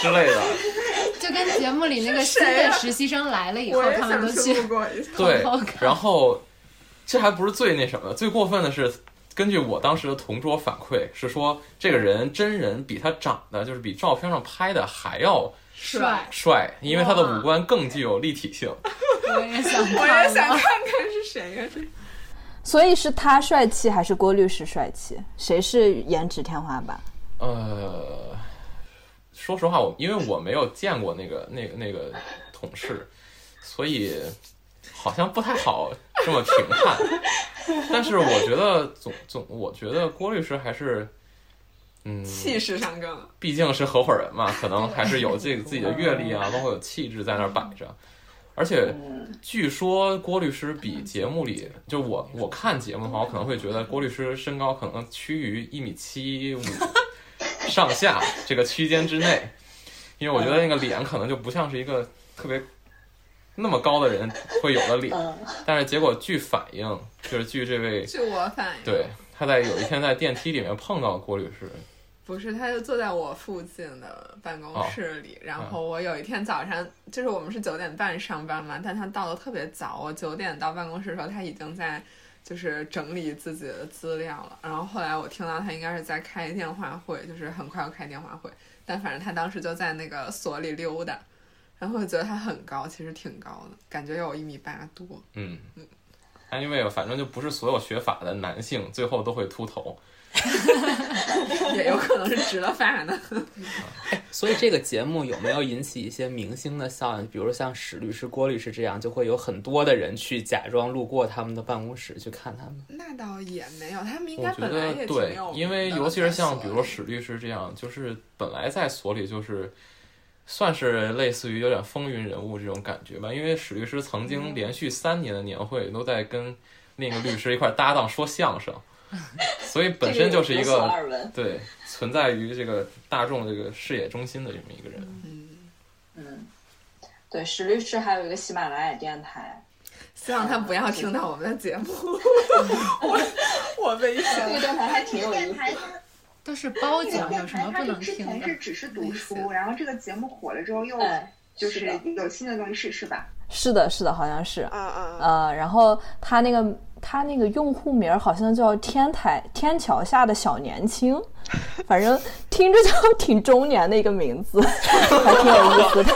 之类的。[laughs] 就跟节目里那个新的实习生来了以后他们都去。对然后这还不是最那什么的，最过分的是，根据我当时的同桌反馈是说，这个人真人比他长得就是比照片上拍的还要帅，帅，因为他的五官更具有立体性。我也想，我也想看看是谁呀、这所以是他帅气还是郭律师帅气？谁是颜值天花板？呃，说实话，我因为我没有见过那个那个那个同事，所以好像不太好这么评判。但是我觉得总总，我觉得郭律师还是，嗯，气势上更毕竟是合伙人嘛，可能还是有自己自己的阅历啊，包括有气质在那儿摆着。而且据说郭律师比节目里，就我我看节目的话，我可能会觉得郭律师身高可能趋于一米七五上下这个区间之内，因为我觉得那个脸可能就不像是一个特别那么高的人会有的脸。但是结果据反映，就是据这位据我反映，对他在有一天在电梯里面碰到郭律师，不是，他就坐在我附近的办公室里。然后我有一天早上，就是我们是九点半上班嘛，但他到的特别早。我九点到办公室的时候，他已经在就是整理自己的资料了。然后后来我听到他应该是在开电话会，就是很快要开电话会。但反正他当时就在那个所里溜达，然后我觉得他很高，其实挺高的，感觉有一米八多。嗯，因为反正就不是所有学法的男性最后都会秃头，[laughs] 也有可能是植了发呢。所以这个节目有没有引起一些明星的效应？比如像史律师、郭律师这样，就会有很多的人去假装路过他们的办公室去看他们。那倒也没有，他们应该本来得对也挺有，名因为尤其是像比如说史律师这样，就是本来在所里就是算是类似于有点风云人物这种感觉吧。因为史律师曾经连续三年的年会都在跟另一个律师一块搭档说相声，[laughs] 所以本身就是一个。对存在于这个大众这个视野中心的这么一个人。嗯，对，史律师还有一个喜马拉雅电台，希望他不要听到我们的节目，[laughs] 我 [laughs] 我危这险。个电台还挺有意思的。都是包奖，有什么不能听的之前是？只是读书，然后这个节目火了之后又哎，就是有新的东西试是吧？是的，是的，好像是。嗯嗯，呃，然后他那个他那个用户名儿好像叫天台天桥下的小年轻，[laughs] 反正听着就挺中年的一个名字，[laughs] 还挺有意思的。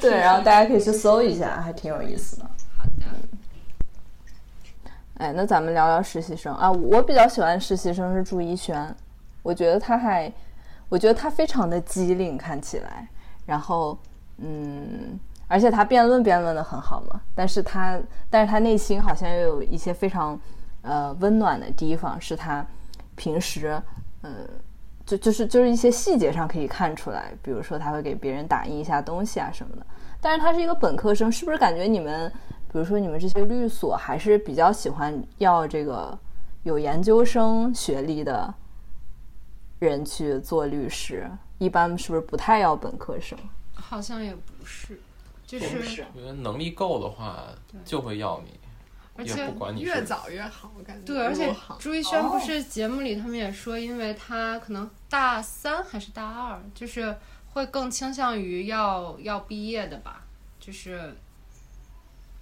对，然后大家可以去搜一下，还挺有意思的。好的，哎，那咱们聊聊实习生。啊，我比较喜欢实习生是朱一轩，我觉得他还，我觉得他非常的机灵，看起来，然后嗯，而且他辩论辩论的很好嘛，但是他但是他内心好像又有一些非常呃温暖的地方，是他平时嗯。就就是就是一些细节上可以看出来，比如说他会给别人打印一下东西啊什么的。但是他是一个本科生，是不是感觉你们比如说你们这些律所还是比较喜欢要这个有研究生学历的人去做律师，一般是不是不太要本科生？好像也不是，就是我觉得能力够的话，就会要你，而且不管你越早越好，我感觉。对，而且朱一轩不是节目里他们也说，因为他可能大三还是大二，就是会更倾向于要要毕业的吧，就是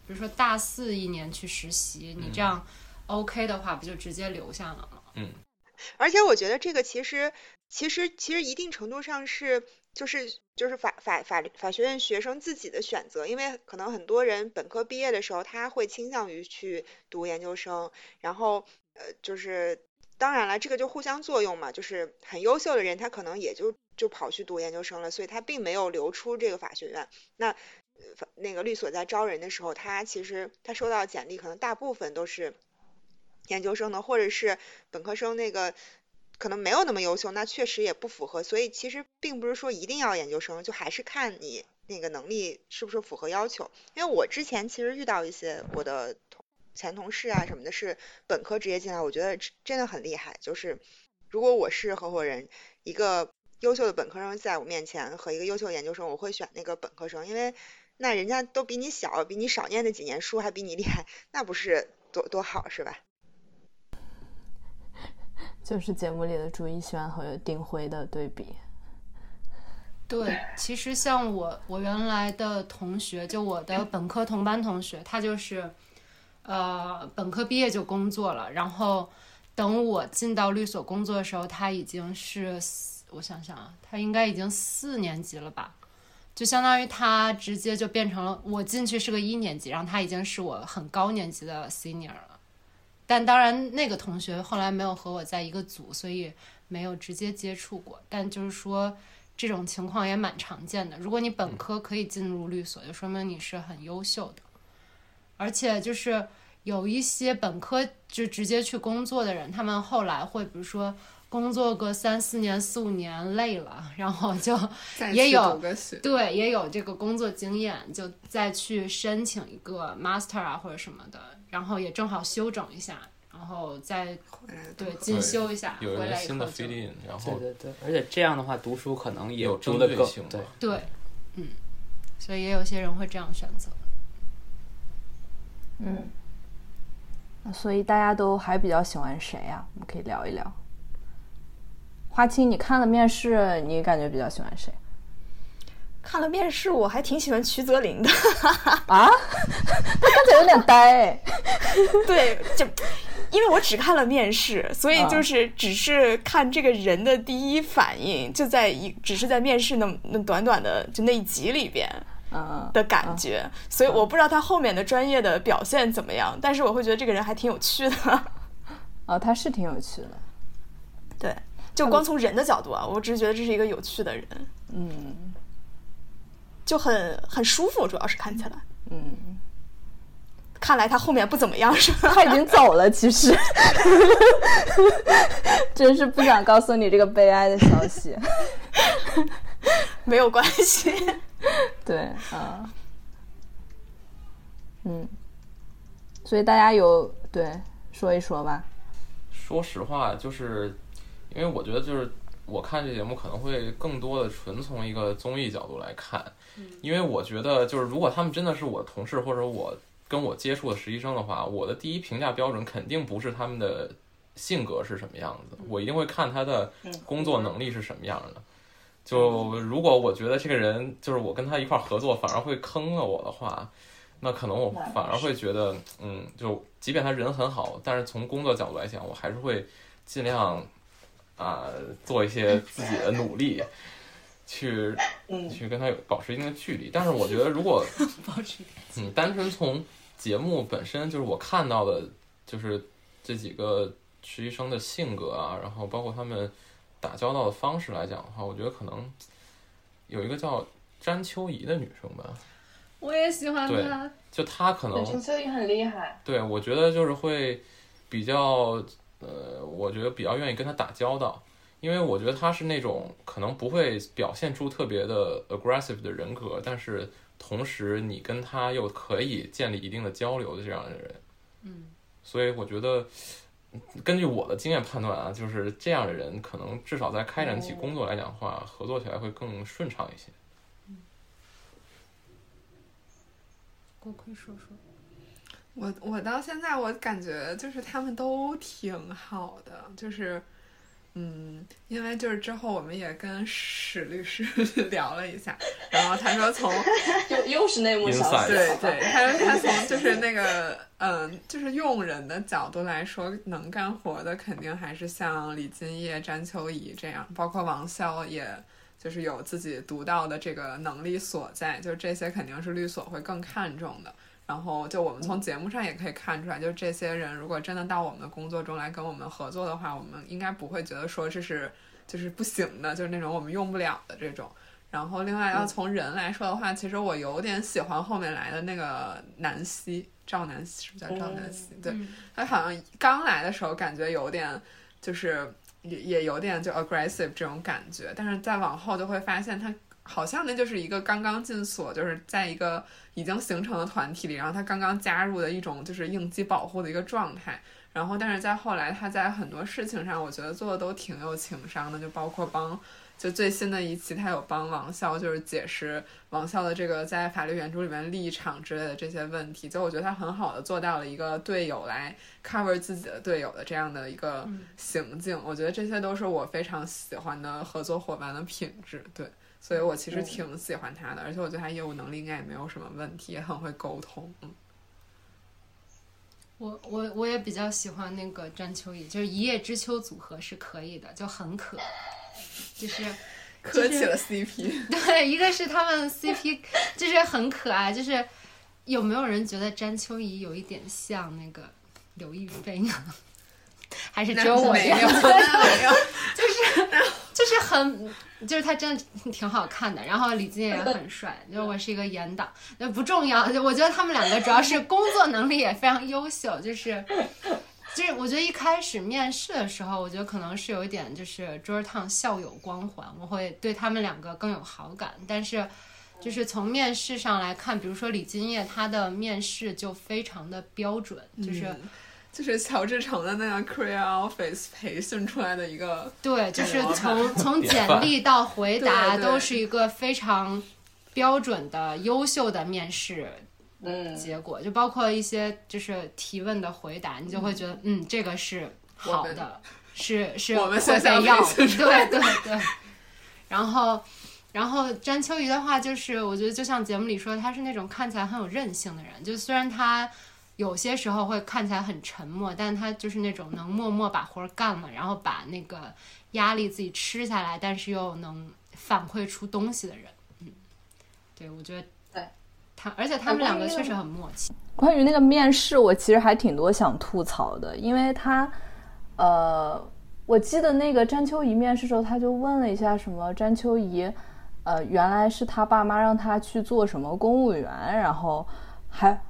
比如说大四一年去实习，你这样 OK 的话，不就直接留下了吗？嗯而且我觉得这个其实其实其实一定程度上是就是就是法法法律法学院学生自己的选择，因为可能很多人本科毕业的时候他会倾向于去读研究生，然后呃就是当然了，这个就互相作用嘛，就是很优秀的人他可能也就就跑去读研究生了，所以他并没有留出这个法学院。那法那个律所在招人的时候，他其实他收到简历可能大部分都是研究生的，或者是本科生那个可能没有那么优秀，那确实也不符合。所以其实并不是说一定要研究生，就还是看你那个能力是不是符合要求。因为我之前其实遇到一些我的同前同事啊什么的，是本科直接进来，我觉得真的很厉害。就是如果我是合伙人，一个优秀的本科生在我面前和一个优秀的研究生，我会选那个本科生，因为那人家都比你小，比你少念那几年书，还比你厉害，那不是多多好是吧？就是节目里的朱一轩和丁辉的对比。对，其实像我，我原来的同学，就我的本科同班同学，他就是，呃，本科毕业就工作了，然后等我进到律所工作的时候，他已经是，我想想啊，他应该已经四年级了吧，就相当于他直接就变成了我进去是个一年级，然后他已经是我很高年级的 senior 了。但当然，那个同学后来没有和我在一个组，所以没有直接接触过。但就是说，这种情况也蛮常见的。如果你本科可以进入律所，就说明你是很优秀的。而且就是有一些本科就直接去工作的人，他们后来会比如说工作个三四年、四五年累了，然后就 [laughs] 也有对，也有这个工作经验，就再去申请一个 master 啊或者什么的，然后也正好休整一下，然后再对进修一下，有一回来以个新的后就 feed in，然对后对对对，而且这样的话，读书可能也有针读得更对性对。对，嗯，所以也有些人会这样选择。嗯，所以大家都还比较喜欢谁呀、我们可以聊一聊。花青，你看了面试，你感觉比较喜欢谁看了面试，我还挺喜欢徐泽林的。[laughs] 啊？他看起来有点呆哎。[laughs] 对，就因为我只看了面试，所以啊就是只是看这个人的第一反应，就在一只是在面试那那短短的就那一集里边嗯，的感觉，所以我不知道他后面的专业的表现怎么样，但是我会觉得这个人还挺有趣的。啊，他是挺有趣的。对，就光从人的角度啊，我只是觉得这是一个有趣的人，嗯就很很舒服，主要是看起来。嗯，看来他后面不怎么样，是吧？他已经走了，其实，[laughs] 真是不想告诉你这个悲哀的消息。[laughs] 没有关系。对啊，嗯，所以大家有对说一说吧。说实话，就是因为我觉得，就是我看这节目可能会更多的纯从一个综艺角度来看，因为我觉得，就是如果他们真的是我的同事或者我跟我接触的实习生的话，我的第一评价标准肯定不是他们的性格是什么样子，我一定会看他的工作能力是什么样的。就如果我觉得这个人就是我跟他一块儿合作，反而会坑了我的话，那可能我反而会觉得，嗯，就即便他人很好，但是从工作角度来讲，我还是会尽量啊、做一些自己的努力，去去跟他有保持一定的距离。但是我觉得，如果 [laughs] 保持嗯，单纯从节目本身就是我看到的，就是这几个实习生的性格啊，然后包括他们打交道的方式来讲的话，我觉得可能有一个叫詹秋怡的女生吧，我也喜欢她，就她可能詹秋怡很厉害，对我觉得就是会比较呃，我觉得比较愿意跟他打交道。因为我觉得他是那种可能不会表现出特别的 aggressive 的人格，但是同时你跟他又可以建立一定的交流的这样的人。嗯，所以我觉得，根据我的经验判断啊，就是这样的人，可能至少在开展起工作来讲的话，合作起来会更顺畅一些。锅盔说说，我我到现在我感觉就是他们都挺好的，就是嗯，因为就是之后我们也跟史律师 [laughs] 聊了一下，然后他说从 [laughs] 又又是内幕消息，对对，他说他从就是那个嗯，就是用人的角度来说，能干活的肯定还是像李金叶、詹秋怡这样，包括王潇也。就是有自己独到的这个能力所在，就这些肯定是律所会更看重的。然后就我们从节目上也可以看出来，就这些人如果真的到我们的工作中来跟我们合作的话，我们应该不会觉得说这是就是不行的，就是那种我们用不了的这种。然后另外要从人来说的话，其实我有点喜欢后面来的那个南希，赵南希是不是叫赵南希？对，嗯他好像刚来的时候感觉有点就是也也有点就 aggressive 这种感觉，但是再往后就会发现他好像那就是一个刚刚进所，就是在一个已经形成的团体里，然后他刚刚加入的一种就是应激保护的一个状态。然后，但是在后来，他在很多事情上，我觉得做的都挺有情商的，就包括帮，就最新的一期，他有帮王笑，就是解释王笑的这个在法律援助里面立场之类的这些问题。就我觉得他很好的做到了一个队友来 cover 自己的队友的这样的一个行径。我觉得这些都是我非常喜欢的合作伙伴的品质。对，所以我其实挺喜欢他的，而且我觉得他业务能力应该也没有什么问题，也很会沟通。嗯。我我我也比较喜欢那个詹秋怡，就是一叶知秋组合是可以的，就很可，就是 [laughs] 磕起了 CP。[laughs] 对，一个是他们 CP 就是很可爱，就是有没有人觉得詹秋怡有一点像那个刘亦菲呢？[laughs] 还是只有我没有？没有，就是就是很，就是他真的挺好看的。然后李金也很帅，[laughs] 就是我是一个严党，那不重要。我觉得他们两个主要是工作能力也非常优秀，就是就是我觉得一开始面试的时候，我觉得可能是有一点就是 Georgetown 校友光环，我会对他们两个更有好感。但是就是从面试上来看，比如说李金叶，他的面试就非常的标准，就是。就是乔治城的那个 Career Office 培训出来的一个，对，就是从 [laughs] 从简历到回答都是一个非常标准的优秀的面试嗯结果，就包括一些就是提问的回答，你就会觉得嗯，这个是好的，是是我们会被要，对对对。然后然后詹秋怡的话，就是我觉得就像节目里说，他是那种看起来很有韧性的人，就虽然他。有些时候会看起来很沉默，但他就是那种能默默把活儿干了，然后把那个压力自己吃下来，但是又能反馈出东西的人。嗯，对，我觉得对他，而且他们两个确实很默契。关于那个面试，我其实还挺多想吐槽的，因为他，呃，我记得那个詹秋怡面试时候，他就问了一下什么詹秋怡，呃，原来是他爸妈让他去做什么公务员，然后还。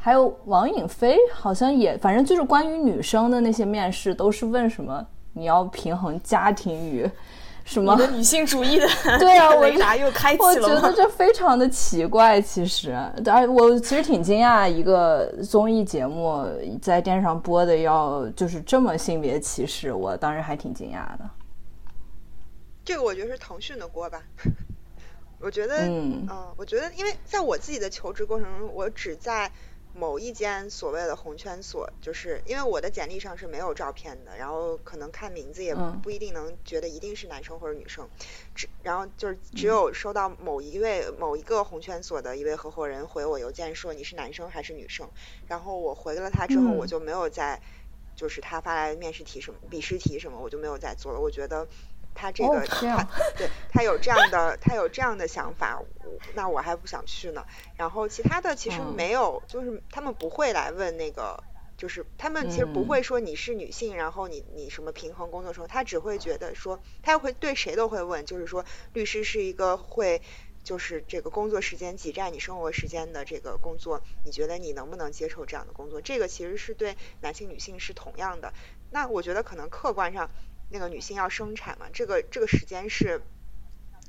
还有王颖飞，好像也，反正就是关于女生的那些面试，都是问什么你要平衡家庭与什么女性主义的。[laughs] [laughs] 对啊，雷达又开启了。我觉得这非常的奇怪，其实，而我其实挺惊讶，一个综艺节目在电视上播的要就是这么性别歧视，我当时还挺惊讶的。这个我觉得是腾讯的锅吧。[laughs] 我觉得，嗯，我觉得，因为在我自己的求职过程中，我只在。某一间所谓的红圈所，就是因为我的简历上是没有照片的，然后可能看名字也不一定能觉得一定是男生或者女生，只然后就是只有收到某一位某一个红圈所的一位合伙人回我邮件说你是男生还是女生，然后我回了他之后我就没有再就是他发来面试题什么笔试题什么我就没有再做了，我觉得。他这个，他对他有这样的，他有这样的想法，那我还不想去呢。然后其他的其实没有，就是他们不会来问那个，就是他们其实不会说你是女性，然后你你什么平衡工作时候，他只会觉得说，他会对谁都会问，就是说律师是一个会，就是这个工作时间挤占你生活时间的这个工作，你觉得你能不能接受这样的工作？这个其实是对男性女性是同样的。那我觉得可能客观上。那个女性要生产嘛，这个这个时间是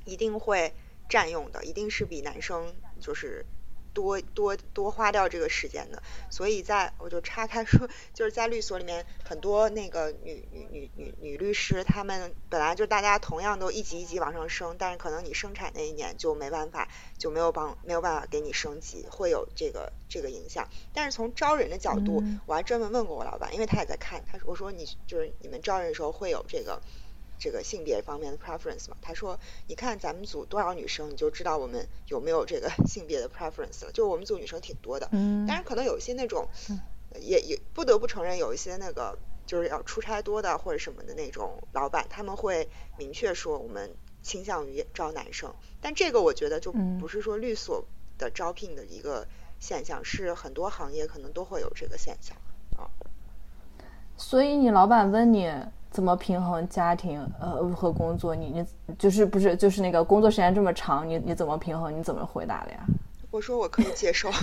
一定会占用的，一定是比男生就是多多多花掉这个时间的。所以在我就岔开说，就是在律所里面，很多那个女女女女女律师，她们本来就大家同样都一级一级往上升，但是可能你生产那一年就没办法，就没有帮没有办法给你升级，会有这个这个影响。但是从招人的角度，我还专门问过我老板，因为他也在看，他说我说你就是你们招人的时候会有这个这个性别方面的 preference 嘛？他说你看咱们组多少女生，你就知道我们有没有这个 [laughs] 性别的 preference 了。就我们组女生挺多的，嗯，但是可能有一些那种也也不得不承认有一些那个就是要出差多的或者什么的那种老板，他们会明确说我们倾向于招男生。但这个我觉得就不是说律所的招聘的一个。现象是很多行业可能都会有这个现象啊，所以你老板问你怎么平衡家庭呃和工作，你你就是不是就是那个工作时间这么长，你你怎么平衡？你怎么回答的呀？我说我可以接受。[laughs]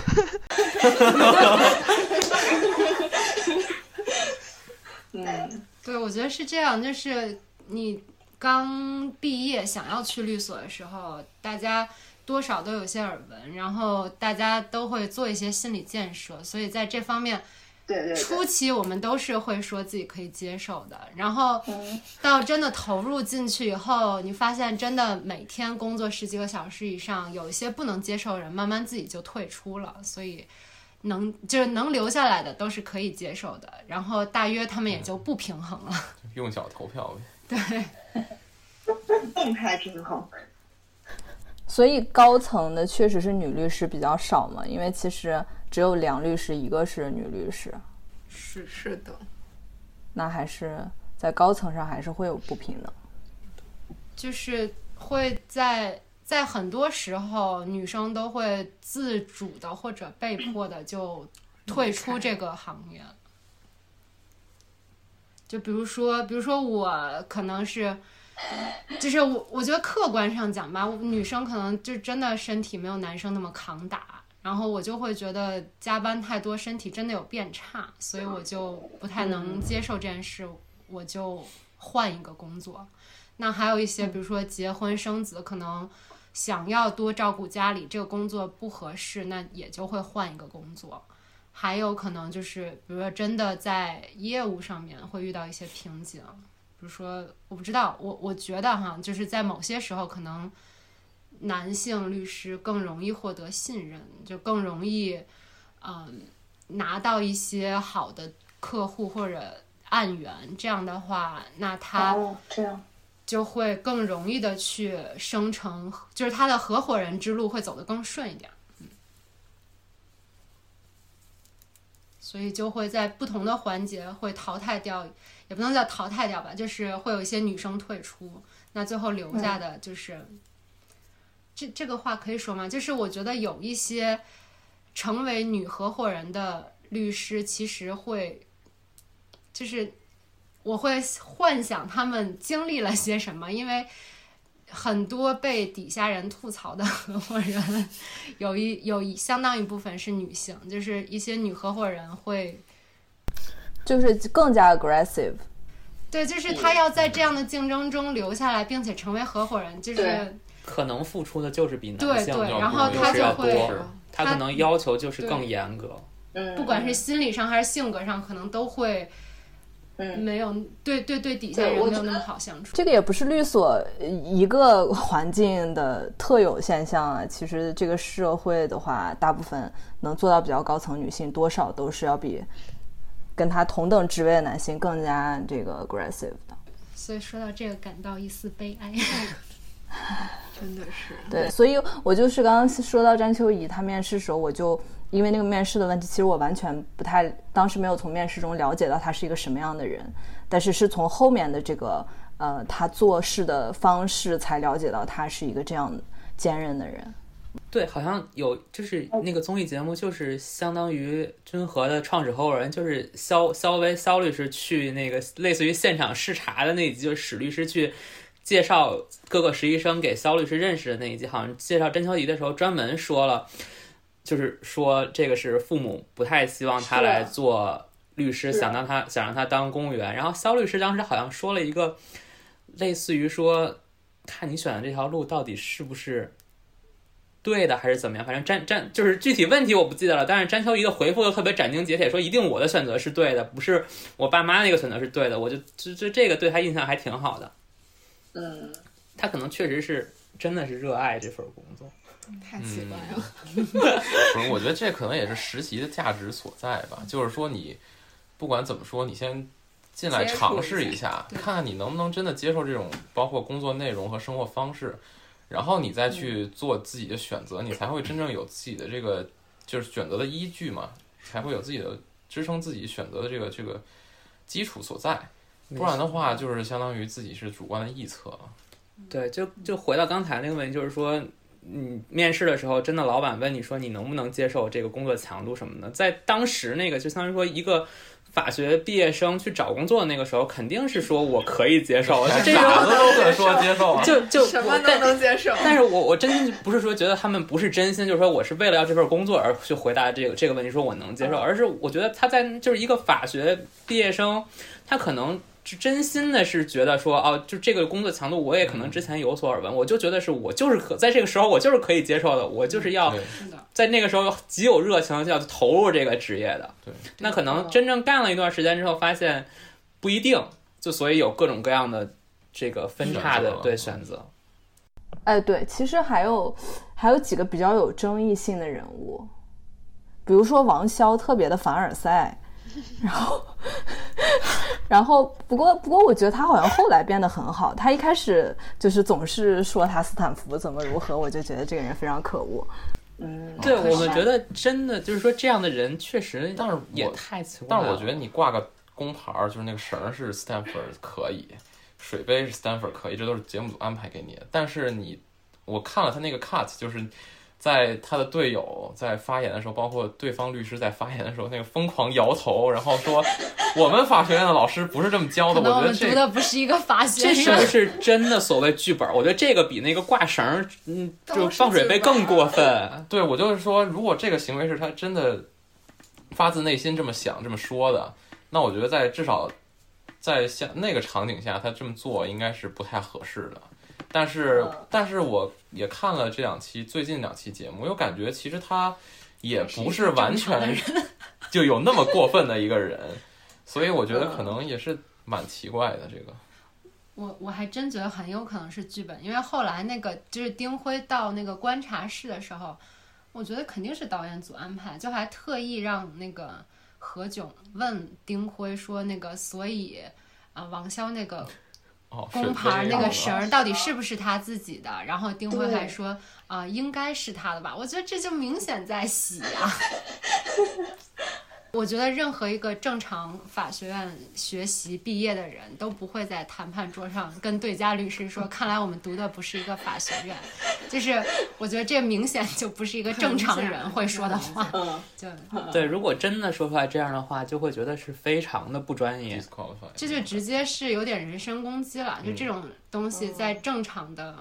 嗯，对，我觉得是这样，就是你刚毕业想要去律所的时候，大家多少都有些耳闻，然后大家都会做一些心理建设，所以在这方面。对对初期我们都是会说自己可以接受的，然后到真的投入进去以后，你发现真的每天工作十几个小时以上，有一些不能接受的人，慢慢自己就退出了。所以能就是能留下来的都是可以接受的，然后大约他们也就不平衡了。[laughs] 用脚投票呗。对，[laughs] 动态平衡。所以高层的确实是女律师比较少嘛，因为其实。只有梁律师，一个是女律师，是是的，那还是在高层上还是会有不平等，就是会在在很多时候，女生都会自主的或者被迫的就退出这个行业。就比如说，比如说我可能是，就是我我觉得客观上讲吧，女生可能就真的身体没有男生那么扛打。然后我就会觉得加班太多，身体真的有变差，所以我就不太能接受这件事，我就换一个工作。那还有一些，比如说结婚生子，可能想要多照顾家里，这个工作不合适，那也就会换一个工作。还有可能就是，比如说真的在业务上面会遇到一些瓶颈，比如说我不知道，我我觉得哈，就是在某些时候可能。男性律师更容易获得信任，就更容易，嗯，拿到一些好的客户或者案源。这样的话，那他这样就会更容易的去生成，就是他的合伙人之路会走得更顺一点。嗯，所以就会在不同的环节会淘汰掉，也不能叫淘汰掉吧，就是会有一些女生退出，那最后留下的就是。这这个话可以说吗？就是我觉得有一些成为女合伙人的律师，其实会，就是我会幻想他们经历了些什么，因为很多被底下人吐槽的合伙人，有一有一相当一部分是女性，就是一些女合伙人会，就是更加 aggressive，对，就是他要在这样的竞争中留下来，并且成为合伙人，就是。可能付出的就是比男性然后他就会，他可能要求就是更严格。嗯，不管是心理上还是性格上，可能都会，嗯，没有对对对底下人没有那么好相处。这个也不是律所一个环境的特有现象啊。其实这个社会的话，大部分能做到比较高层女性，多少都是要比跟他同等职位的男性更加这个 aggressive 的。所以说到这个，感到一丝悲哀。[laughs] [laughs] 真的是对，所以我就是刚刚说到詹秋怡，她面试时候，我就因为那个面试的问题，其实我完全不太，当时没有从面试中了解到她是一个什么样的人，但是是从后面的这个呃，她做事的方式才了解到她是一个这样坚韧的人。对，好像有就是那个综艺节目，就是相当于君和的创始合伙人，就是肖肖威肖律师去那个类似于现场视察的那集，就是史律师去。介绍各个实习生给肖律师认识的那一集，好像介绍甄秋怡的时候专门说了，就是说这个是父母不太希望他来做律师，想让他想让他当公务员。然后肖律师当时好像说了一个类似于说，看你选的这条路到底是不是对的，还是怎么样？反正詹詹就是具体问题我不记得了，但是詹秋怡的回复又特别斩钉截铁，说一定我的选择是对的，不是我爸妈那个选择是对的。我就就就这个对他印象还挺好的。嗯，他可能确实是真的是热爱这份工作，太奇怪了。不是，我觉得这可能也是实习的价值所在吧。就是说，你不管怎么说，你先进来尝试一下，看看你能不能真的接受这种包括工作内容和生活方式，然后你再去做自己的选择，你才会真正有自己的这个就是选择的依据嘛，才会有自己的支撑自己选择的这个这个基础所在。不然的话，就是相当于自己是主观的臆测。对，就就回到刚才那个问题，就是说，你面试的时候，真的老板问你说你能不能接受这个工作强度什么的，在当时那个就相当于说一个法学毕业生去找工作的那个时候，肯定是说我可以接受，这傻子都可说接受，就就什么都能接受。但是我我真心不是说觉得他们不是真心，就是说我是为了要这份工作而去回答这个这个问题，说我能接受，而是我觉得他在就是一个法学毕业生，他可能。就真心的是觉得说，哦，就这个工作强度，我也可能之前有所耳闻，我就觉得是我就是可在这个时候，我就是可以接受的，我就是要在那个时候极有热情，就要投入这个职业的。对，那可能真正干了一段时间之后，发现不一定，就所以有各种各样的这个分叉的对选择。哎，对，其实还有还有几个比较有争议性的人物，比如说王骁特别的凡尔赛，[laughs] 然后然后不过不过我觉得他好像后来变得很好，他一开始就是总是说他斯坦福怎么如何，我就觉得这个人非常可恶。嗯，对我们觉得真的就是说这样的人确实，但是也我太奇怪了。但是我觉得你挂个工牌儿，就是那个绳是 Stanford 可以，水杯是 Stanford 可以，这都是节目组安排给你的。但是你，我看了他那个 cut，就是在他的队友在发言的时候，包括对方律师在发言的时候，那个疯狂摇头，然后说我们法学院的老师不是这么教的。我我觉得这们读的不是一个法学这是不，是真的所谓剧本？我觉得这个比那个挂绳儿，嗯，就放水杯更过分。[laughs] 对我就是说，如果这个行为是他真的发自内心这么想、这么说的，那我觉得在至少在像那个场景下，他这么做应该是不太合适的。但是嗯，但是我也看了这两期最近两期节目，我感觉其实他也不是完全 [laughs] 就有那么过分的一个人，所以我觉得可能也是蛮奇怪的。这个。我我还真觉得很有可能是剧本，因为后来那个就是丁辉到那个观察室的时候，我觉得肯定是导演组安排，就还特意让那个何炅问丁辉说那个，所以啊、王骁那个哦，工牌那个绳绳儿到底是不是他自己的？然后丁辉还说啊、应该是他的吧？我觉得这就明显在洗呀、[laughs] 我觉得任何一个正常法学院学习毕业的人都不会在谈判桌上跟对家律师说：“看来我们读的不是一个法学院。”就是我觉得这明显就不是一个正常人会说的话。嗯，就对，如果真的说出来这样的话，就会觉得是非常的不专业。这就直接是有点人身攻击了。就这种东西在正常的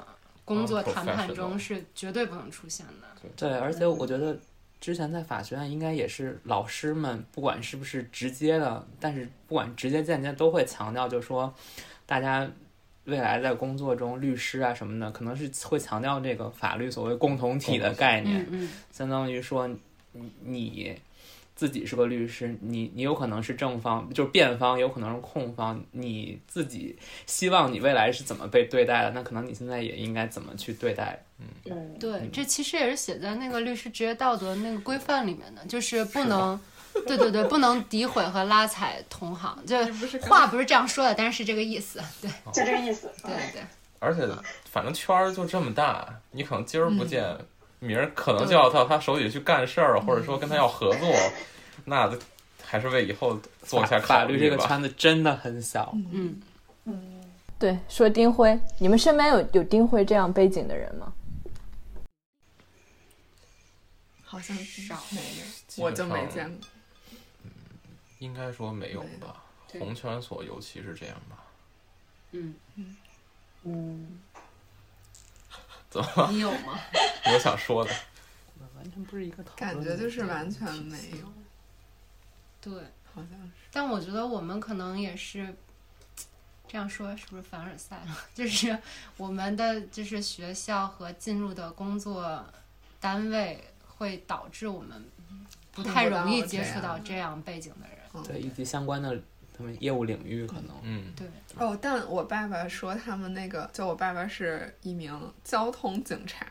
工作谈判中是绝对不能出现的。对，而且我觉得之前在法学院应该也是老师们，不管是不是直接的，但是不管直接间接都会强调，就是说大家未来在工作中，律师啊什么的，可能是会强调这个法律所谓共同体的概念，嗯嗯，相当于说你你自己是个律师，你你有可能是正方，就是辩方，有可能是控方，你自己希望你未来是怎么被对待的，那可能你现在也应该怎么去对待。嗯，对，这其实也是写在那个律师职业道德那个规范里面的，就是不能。[laughs] 对对对，不能诋毁和拉踩同行，就话不是这样说的，但是这个意思。对就这个意思。对对对，而且反正圈儿就这么大，你可能今儿不见，嗯明儿可能就要到他手里去干事儿，或者说跟他要合作，[laughs] 那还是为以后做一下考虑吧。律这个圈子真的很小，嗯。嗯，对，说丁辉，你们身边有有丁辉这样背景的人吗？好像少没有，我就没见过。应该说没有吧，红圈所尤其是这样吧。嗯。嗯，嗯，怎么？你有吗？[laughs] 我想说的？完全不是一个讨感觉就是完全没有，对，好像是。但我觉得我们可能也是这样说，是不是凡尔赛了？[laughs] 就是我们的就是学校和进入的工作单位会导致我们不太容易接触到这样背景的人。对，以及相关的他们业务领域可能。嗯，对，哦，但我爸爸说他们那个，就我爸爸是一名交通警察，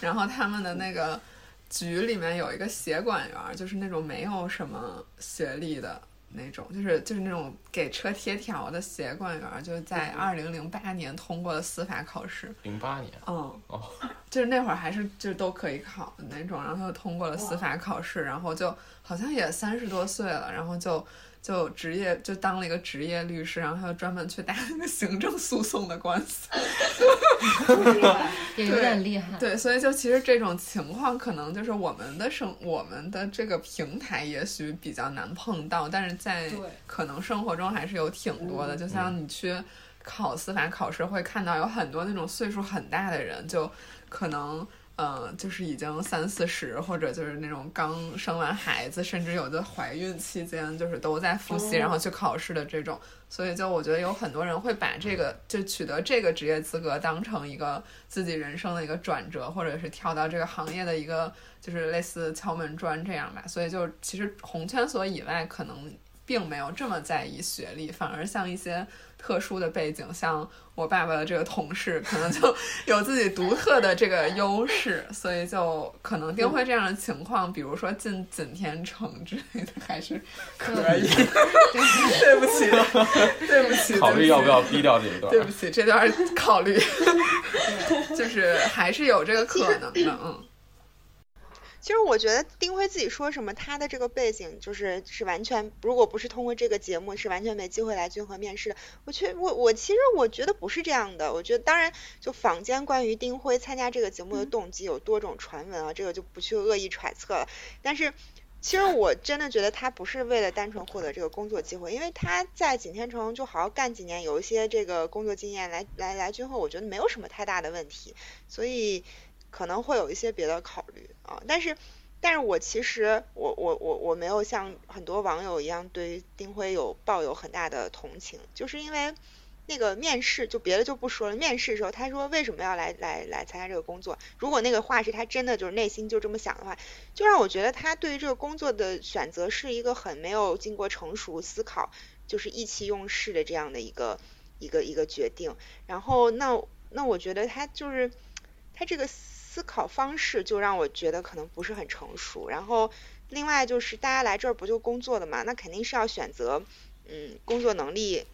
然后他们的那个局里面有一个协管员儿，就是那种没有什么学历的那种，就是就是那种给车贴条的协管员儿，就是在二零零八年通过了司法考试，零八年。嗯，哦，就是那会儿还是就都可以考的那种，然后他就通过了司法考试，然后就好像也三十多岁了，然后就就职业就当了一个职业律师，然后他就专门去打那个行政诉讼的官司。[laughs] 也有点厉害。对，所以就其实这种情况，可能就是我们的生我们的这个平台也许比较难碰到，但是在可能生活中还是有挺多的。就像你去考司法考试，会看到有很多那种岁数很大的人，就可能。嗯，就是已经三四十，或者就是那种刚生完孩子，甚至有的怀孕期间，就是都在复习，然后去考试的这种。所以就我觉得有很多人会把这个就取得这个职业资格当成一个自己人生的一个转折，或者是跳到这个行业的一个就是类似敲门砖这样吧。所以就其实红圈所以外可能。并没有这么在意学历，反而像一些特殊的背景，像我爸爸的这个同事，可能就 [laughs] 有自己独特的这个优势，所以就可能定会这样的情况，比如说进锦天城之类的，还是可以。[laughs] 对不起，对不起，考虑要不要逼掉这一段？对不起，这段考虑，[laughs] 就是还是有这个可能的，嗯。其实我觉得丁辉自己说什么，他的这个背景就是是完全，如果不是通过这个节目，是完全没机会来君和面试的。我却我我其实我觉得不是这样的。我觉得当然，就坊间关于丁辉参加这个节目的动机有多种传闻啊，这个就不去恶意揣测了。但是其实我真的觉得他不是为了单纯获得这个工作机会，因为他在景天城就好好干几年，有一些这个工作经验来来来君和，我觉得没有什么太大的问题。所以。可能会有一些别的考虑啊，但是，但是我其实我我我我没有像很多网友一样对于丁辉有抱有很大的同情，就是因为那个面试就别的就不说了，面试的时候他说为什么要来来来参加这个工作，如果那个话是他真的就是内心就这么想的话，就让我觉得他对于这个工作的选择是一个很没有经过成熟思考，就是意气用事的这样的一个一个一个决定，然后那那我觉得他就是他这个。思考方式就让我觉得可能不是很成熟，然后另外就是大家来这儿不就工作的嘛，那肯定是要选择嗯工作能力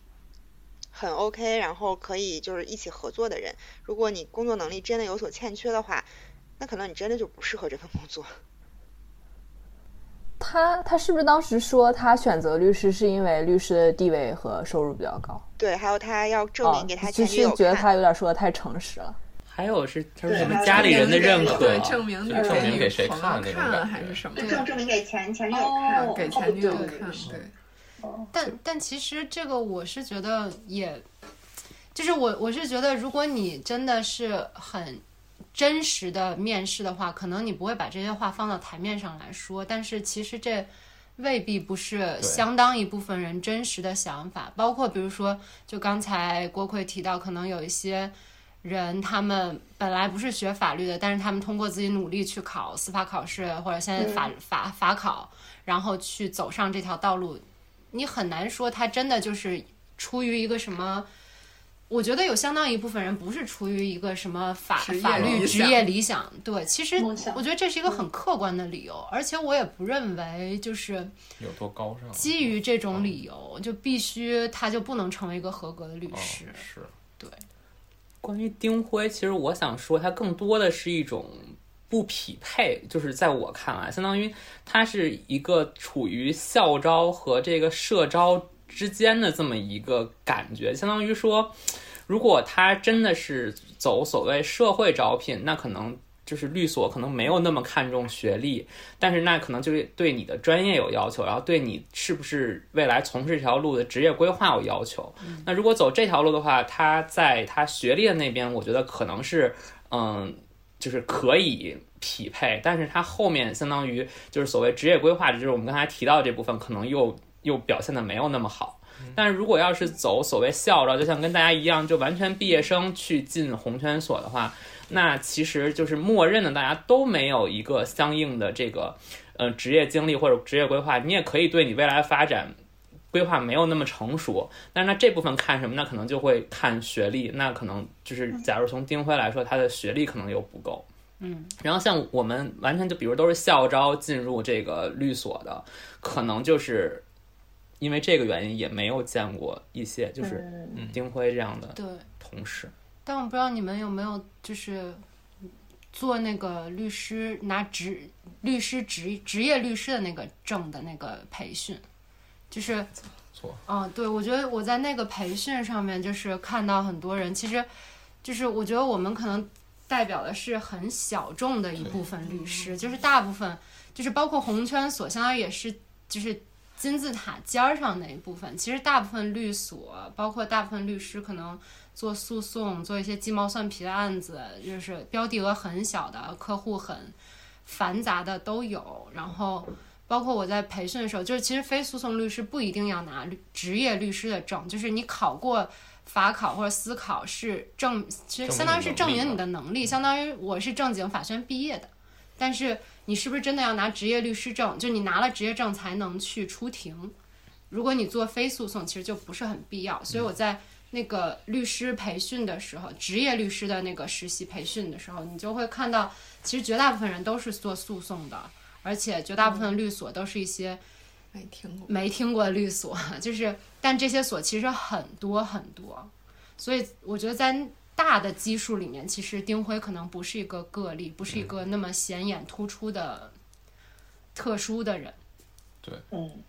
很 OK，然后可以就是一起合作的人。如果你工作能力真的有所欠缺的话，那可能你真的就不适合这份工作。[laughs] 他他是不是当时说他选择律师是因为律师的地位和收入比较高？对，还有他要证明给他前女友觉得他有点说的太诚实了。还有是他说什么家里人的认可，证明证明给谁看那种还是什么？证证明给前前女友看，给前女友看。对。但但其实这个我是觉得也，就是我我是觉得，如果你真的是很真实的面试的话，可能你不会把这些话放到台面上来说。但是其实这未必不是相当一部分人真实的想法。包括比如说，就刚才郭奎提到，可能有一些。人他们本来不是学法律的，但是他们通过自己努力去考司法考试，或者现在法法法考，然后去走上这条道路，你很难说他真的就是出于一个什么。我觉得有相当一部分人不是出于一个什么法法律职业理想，对，其实我觉得这是一个很客观的理由，而且我也不认为就是有多高尚。基于这种理由，就必须他就不能成为一个合格的律师，是对。关于丁辉，其实我想说，他更多的是一种不匹配，就是在我看来，相当于他是一个处于校招和这个社招之间的这么一个感觉。相当于说，如果他真的是走所谓社会招聘，那可能。就是律所可能没有那么看重学历，但是那可能就是对你的专业有要求，然后对你是不是未来从事这条路的职业规划有要求。那如果走这条路的话，他在他学历的那边，我觉得可能是，嗯，就是可以匹配，但是他后面相当于就是所谓职业规划，就是我们刚才提到这部分，可能又又表现的没有那么好。但是如果要是走所谓校招，就像跟大家一样，就完全毕业生去进红圈所的话。那其实就是默认的，大家都没有一个相应的这个，呃，职业经历或者职业规划。你也可以对你未来发展规划没有那么成熟，但是那这部分看什么？那可能就会看学历。那可能就是，假如从丁辉来说，他的学历可能又不够。嗯。然后像我们完全就比如都是校招进入这个律所的，可能就是因为这个原因，也没有见过一些就是丁辉这样的同事。但我不知道你们有没有就是做那个律师拿职律师职职业律师的那个证的那个培训，就是错，嗯，对，我觉得我在那个培训上面就是看到很多人，其实就是我觉得我们可能代表的是很小众的一部分律师，就是大部分就是包括红圈所，相当于也是就是金字塔尖儿上那一部分。其实大部分律所，包括大部分律师，可能做诉讼、做一些鸡毛蒜皮的案子，就是标的额很小的客户很繁杂的都有。然后，包括我在培训的时候，就是其实非诉讼律师不一定要拿律职业律师的证，就是你考过。法考或者司考是证，其实相当于是证明你的能力，相当于我是正经法学院毕业的，但是你是不是真的要拿职业律师证？就你拿了职业证才能去出庭。如果你做非诉讼，其实就不是很必要。所以我在那个律师培训的时候，职业律师的那个实习培训的时候，你就会看到，其实绝大部分人都是做诉讼的，而且绝大部分律所都是一些。没听过，没听过律所，就是，但这些所其实很多很多，所以我觉得在大的基数里面，其实丁辉可能不是一个个例，不是一个那么显眼突出的特殊的人。对，嗯，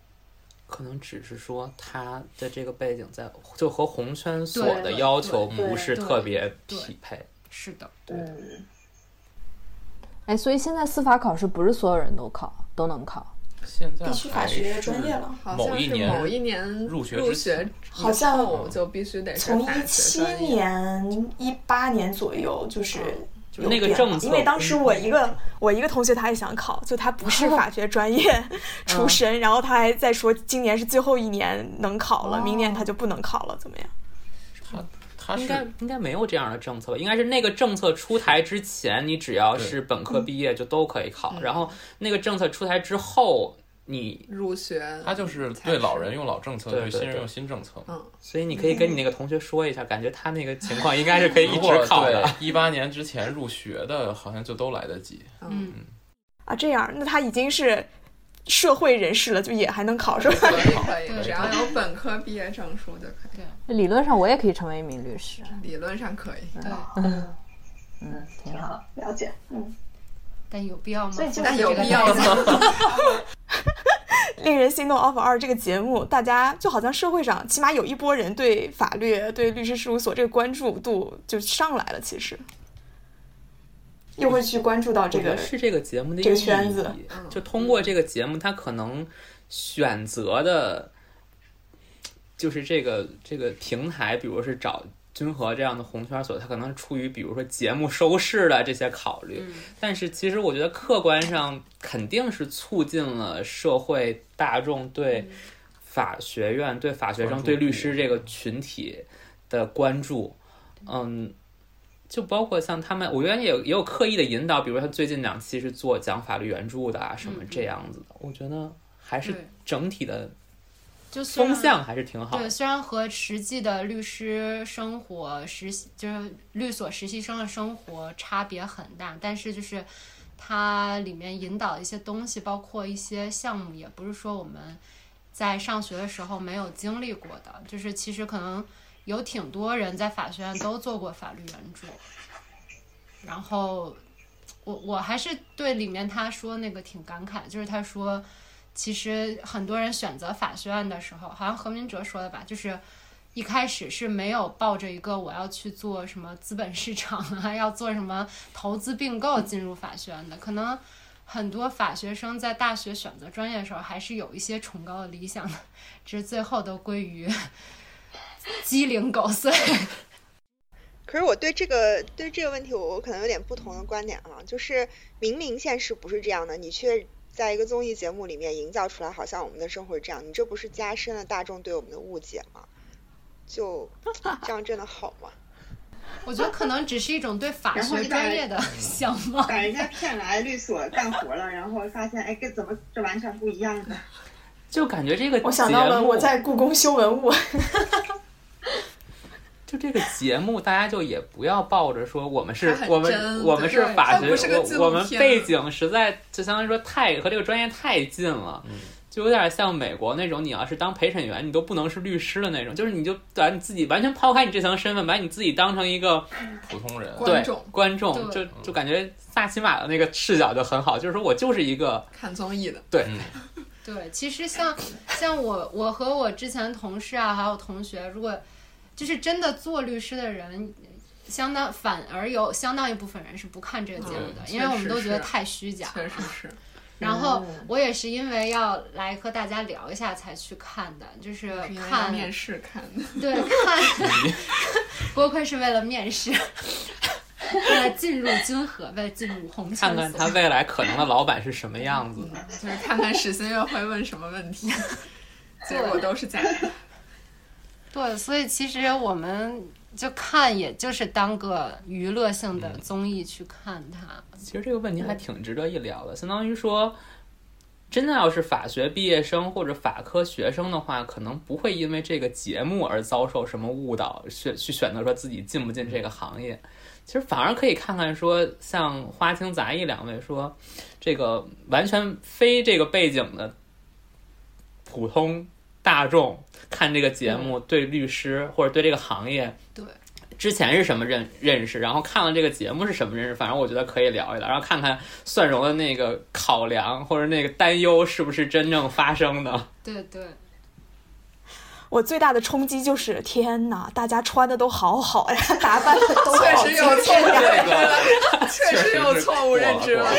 可能只是说他的这个背景在就和红圈所的要求不是特别匹配。是的，对。哎，所以现在司法考试不是所有人都考都能考。现在必须法学专业了，好像是某一年入学入学好像就必须得从一七年一八年左右就是那个政策，因为当时我一个我一个同学他也想考，就他不是 [laughs] 法学专业出身，然后他还在说今年是最后一年能考了，明年他就不能考了，怎么样？他他应该应该没有这样的政策吧？应该是那个政策出台之前，你只要是本科毕业就都可以考，然后那个政策出台之后。你入学，他就是对老人用老政策，对新人用新政策。嗯，所以你可以跟你那个同学说一下，感觉他那个情况应该是可以一直考的。一八年之前入学的，好像就都来得及。嗯啊，这样，那他已经是社会人士了，就也还能考，是吧？可以，可以，只要有本科毕业证书就可以。对，理论上我也可以成为一名律师。理论上可以。对，嗯嗯，挺好，了解，嗯。但有必要吗？但有必要吗？[laughs] 令人心动 offer 二这个节目，大家就好像社会上起码有一波人对法律、对律师事务所这个关注度就上来了。其实，又会去关注到这个是这个节目的这个圈子。就通过这个节目，他可能选择的，就是这个这个平台，比如是找。君和这样的红圈所，它可能出于比如说节目收视的这些考虑，但是其实我觉得客观上肯定是促进了社会大众对法学院、对法学生、对律师这个群体的关注。嗯，就包括像他们，我原来也有也有刻意的引导，比如说他最近两期是做讲法律援助的啊，什么这样子的。我觉得还是整体的。就风向还是挺好。对，虽然和实际的律师生活实习，就是律所实习生的生活差别很大，但是就是它里面引导的一些东西，包括一些项目，也不是说我们在上学的时候没有经历过的。就是其实可能有挺多人在法学院都做过法律援助。然后我我还是对里面他说那个挺感慨，就是他说。其实很多人选择法学院的时候，好像何明哲说的吧，就是一开始是没有抱着一个我要去做什么资本市场啊，[laughs] 要做什么投资并购进入法学院的。可能很多法学生在大学选择专业的时候，还是有一些崇高的理想的，只是最后都归于 [laughs] 鸡零狗碎。可是我对这个对这个问题，我我可能有点不同的观点啊，就是明明现实不是这样的，你却。在一个综艺节目里面营造出来，好像我们的生活是这样，你这不是加深了大众对我们的误解吗？就 [laughs] 这样真的好吗？[laughs] 我觉得可能只是一种对法学专业的向往。把人家骗来律所干活了，然后发现，哎，跟怎么这完全不一样的？就感觉这个我想到了我在故宫修文物。[laughs] 就这个节目，大家就也不要抱着说我们是我们我们是法学，我我们背景实在就相当于说太和这个专业太近了，就有点像美国那种，你要是当陪审员，你都不能是律师的那种，就是你就把你自己完全抛开你这层身份，把你自己当成一个普通人，对观众，就就感觉萨奇马的那个视角就很好，就是说我就是一个看综艺的，对对，其实像像我我和我之前同事啊，还有同学，如果。就是真的做律师的人，相当反而有相当一部分人是不看这个节目的，因为我们都觉得太虚假。确实是，[laughs] 然后我也是因为要来和大家聊一下才去看的，就是看面试看的。[laughs] 对看，[laughs] 锅盔是为了面试，为了进入君和，为了进入红圈看看他未来可能的老板是什么样子。就是看看史新月会问什么问题，结果都是假的。对，所以其实我们就看，也就是当个娱乐性的综艺去看它。其实这个问题还挺值得一聊的，相当于说，真的要是法学毕业生或者法科学生的话，可能不会因为这个节目而遭受什么误导，选去选择说自己进不进这个行业。其实反而可以看看说，像花青杂艺两位说，这个完全非这个背景的普通大众看这个节目，对律师或者对这个行业，对。之前是什么认认识，然后看了这个节目是什么认识，反正我觉得可以聊一聊，然后看看蒜蓉的那个考量或者那个担忧是不是真正发生的。对对，我最大的冲击就是天哪，大家穿的都好好呀，打扮的都确实有错误认知了了，[laughs] 确实有错误认知了。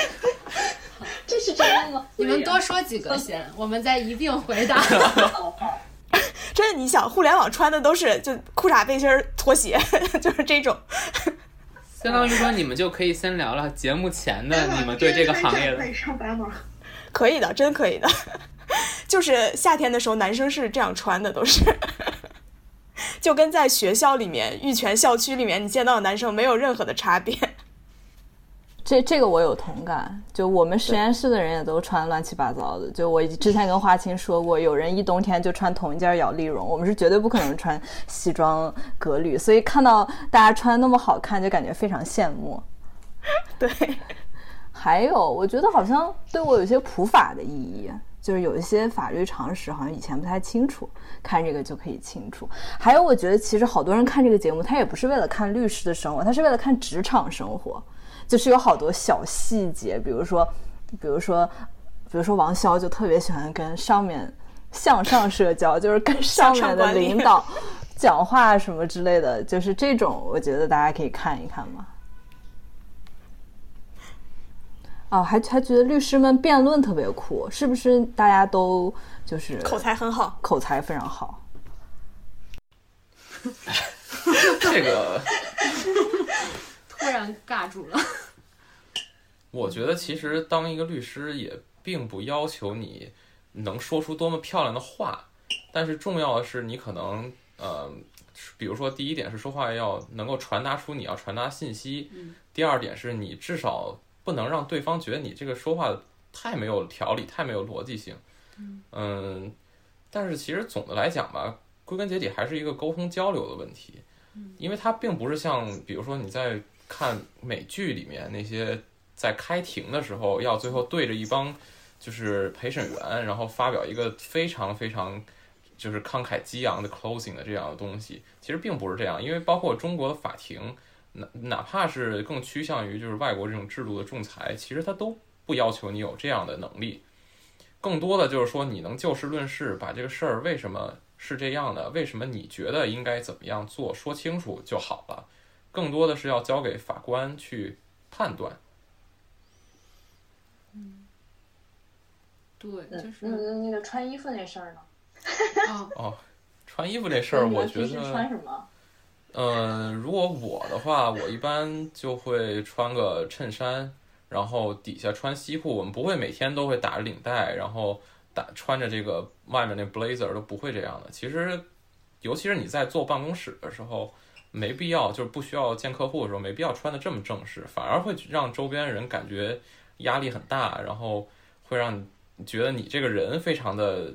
这是真的吗？[laughs] 你们多说几个先，我们再一并回答。[laughs] 真的，你想，互联网穿的都是就裤衩、背心儿、拖鞋，[laughs] 就是这种。相当于说，你们就可以先聊聊节目前的你们对这个行业的。可以上班吗？可以的，真可以的。就是夏天的时候，男生是这样穿的，都是，就跟在学校里面玉泉校区里面你见到的男生没有任何的差别。这这个我有同感，就我们实验室的人也都穿乱七八糟的。就我之前跟花青说过，有人一冬天就穿同一件摇粒绒，我们是绝对不可能穿西装革履。所以看到大家穿那么好看，就感觉非常羡慕。[laughs] 对，还有我觉得好像对我有些普法的意义，就是有一些法律常识好像以前不太清楚，看这个就可以清楚。还有我觉得其实好多人看这个节目，他也不是为了看律师的生活，他是为了看职场生活。就是有好多小细节，比如说，比如说，比如说王潇就特别喜欢跟上面向上社交，就是跟上面的领导讲话什么之类的，就是这种，我觉得大家可以看一看嘛。啊，还还觉得律师们辩论特别酷，是不是？大家都就是口才很好，口才非常好。[laughs] 这个。突然尬住了。[laughs] 我觉得其实当一个律师也并不要求你能说出多么漂亮的话，但是重要的是你可能呃，比如说第一点是说话要能够传达出你要传达信息，第二点是你至少不能让对方觉得你这个说话太没有条理、太没有逻辑性。嗯，但是其实总的来讲吧，归根结底还是一个沟通交流的问题，因为它并不是像比如说你在。看美剧里面那些在开庭的时候要最后对着一帮就是陪审员，然后发表一个非常非常就是慷慨激昂的 closing 的这样的东西，其实并不是这样，因为包括中国的法庭，哪哪怕是更趋向于就是外国这种制度的仲裁，其实他都不要求你有这样的能力，更多的就是说你能就事论事，把这个事儿为什么是这样的，为什么你觉得应该怎么样做说清楚就好了。更多的是要交给法官去判断。嗯，对，就是那那个穿衣服那事儿呢？哦，[laughs] 穿衣服这事儿，我觉得穿什么？嗯，如果我的话，我一般就会穿个衬衫，然后底下穿西裤。我们不会每天都会打着领带，然后打穿着这个外面那 blazer 都不会这样的。其实，尤其是你在坐办公室的时候。没必要，就是不需要见客户的时候，没必要穿的这么正式，反而会让周边人感觉压力很大，然后会让你觉得你这个人非常的，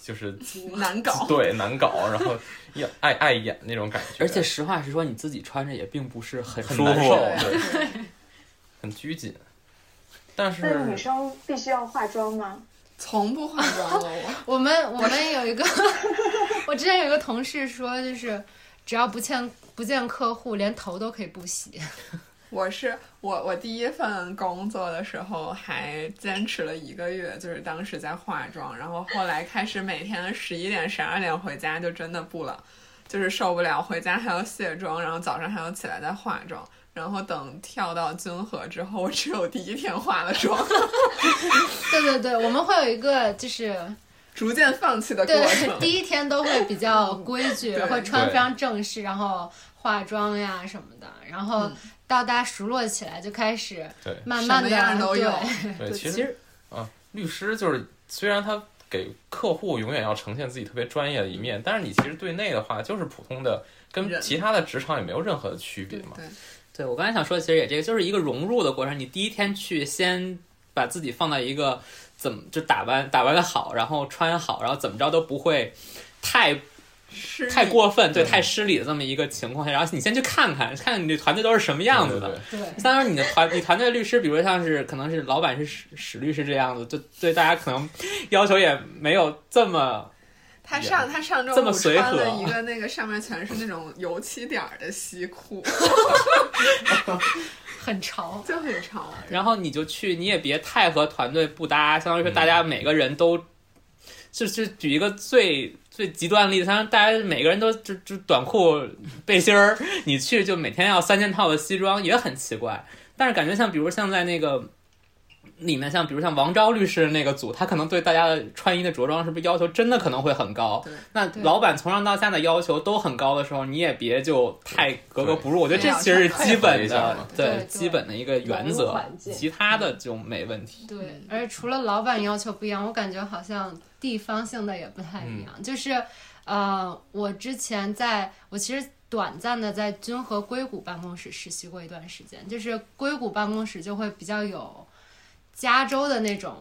就是 [laughs] 难搞，对，难搞，然后要爱碍眼那种感觉。而且实话实说，你自己穿着也并不是很舒服，对，[laughs] 很拘谨。但是那女生必须要化妆吗？从不化妆了，我 [laughs] 我们我们有一个，我之前有一个同事说，就是只要不欠。不见客户，连头都可以不洗。[laughs] 我是我，我第一份工作的时候还坚持了一个月，就是当时在化妆，然后后来开始每天十一点、十二点回家，就真的不了，就是受不了，回家还要卸妆，然后早上还要起来再化妆。然后等跳到君和之后，我只有第一天化了妆，[laughs] 对对对，我们会有一个就是逐渐放弃的过对程。第一天都会比较规矩，[laughs] 会穿非常正式，然后化妆呀什么的，然后到大家熟络起来就开始对慢慢的样都有对，[laughs] 其实啊，律师就是虽然他给客户永远要呈现自己特别专业的一面，但是你其实对内的话就是普通的，跟其他的职场也没有任何的区别嘛。对，对我刚才想说，其实也这个就是一个融入的过程。你第一天去，先把自己放到一个怎么就打扮打扮的好，然后穿好，然后怎么着都不会太太过分，对，太失礼的这么一个情况下，然后你先去看看，看看你的团队都是什么样子的。对当然，你的团你团队律师，比如像是可能是老板是史史律师这样子，就对大家可能要求也没有这么他上他上周这么五随和穿了一个那个上面全是那种油漆点儿的西裤，[laughs] [laughs] [laughs] 很潮。就很潮。然后你就去，你也别太和团队不搭，相当于说大家每个人都，就是举一个最最极端的例子，相当于大家每个人都就就短裤背心儿，[laughs] 你去就每天要三件套的西装，也很奇怪。但是感觉像比如像在那个里面，像比如像王昭律师那个组，他可能对大家的穿衣的着装是不是要求真的可能会很高？对？那老板从上到下的要求都很高的时候，你也别就太格格不入。我觉得这其实是基本的，对对基本的一个原则其他的就没问题。对，而且除了老板要求不一样，我感觉好像地方性的也不太一样。就是，呃，我之前在我其实短暂的在君和硅谷办公室实习过一段时间，就是硅谷办公室就会比较有加州的那种。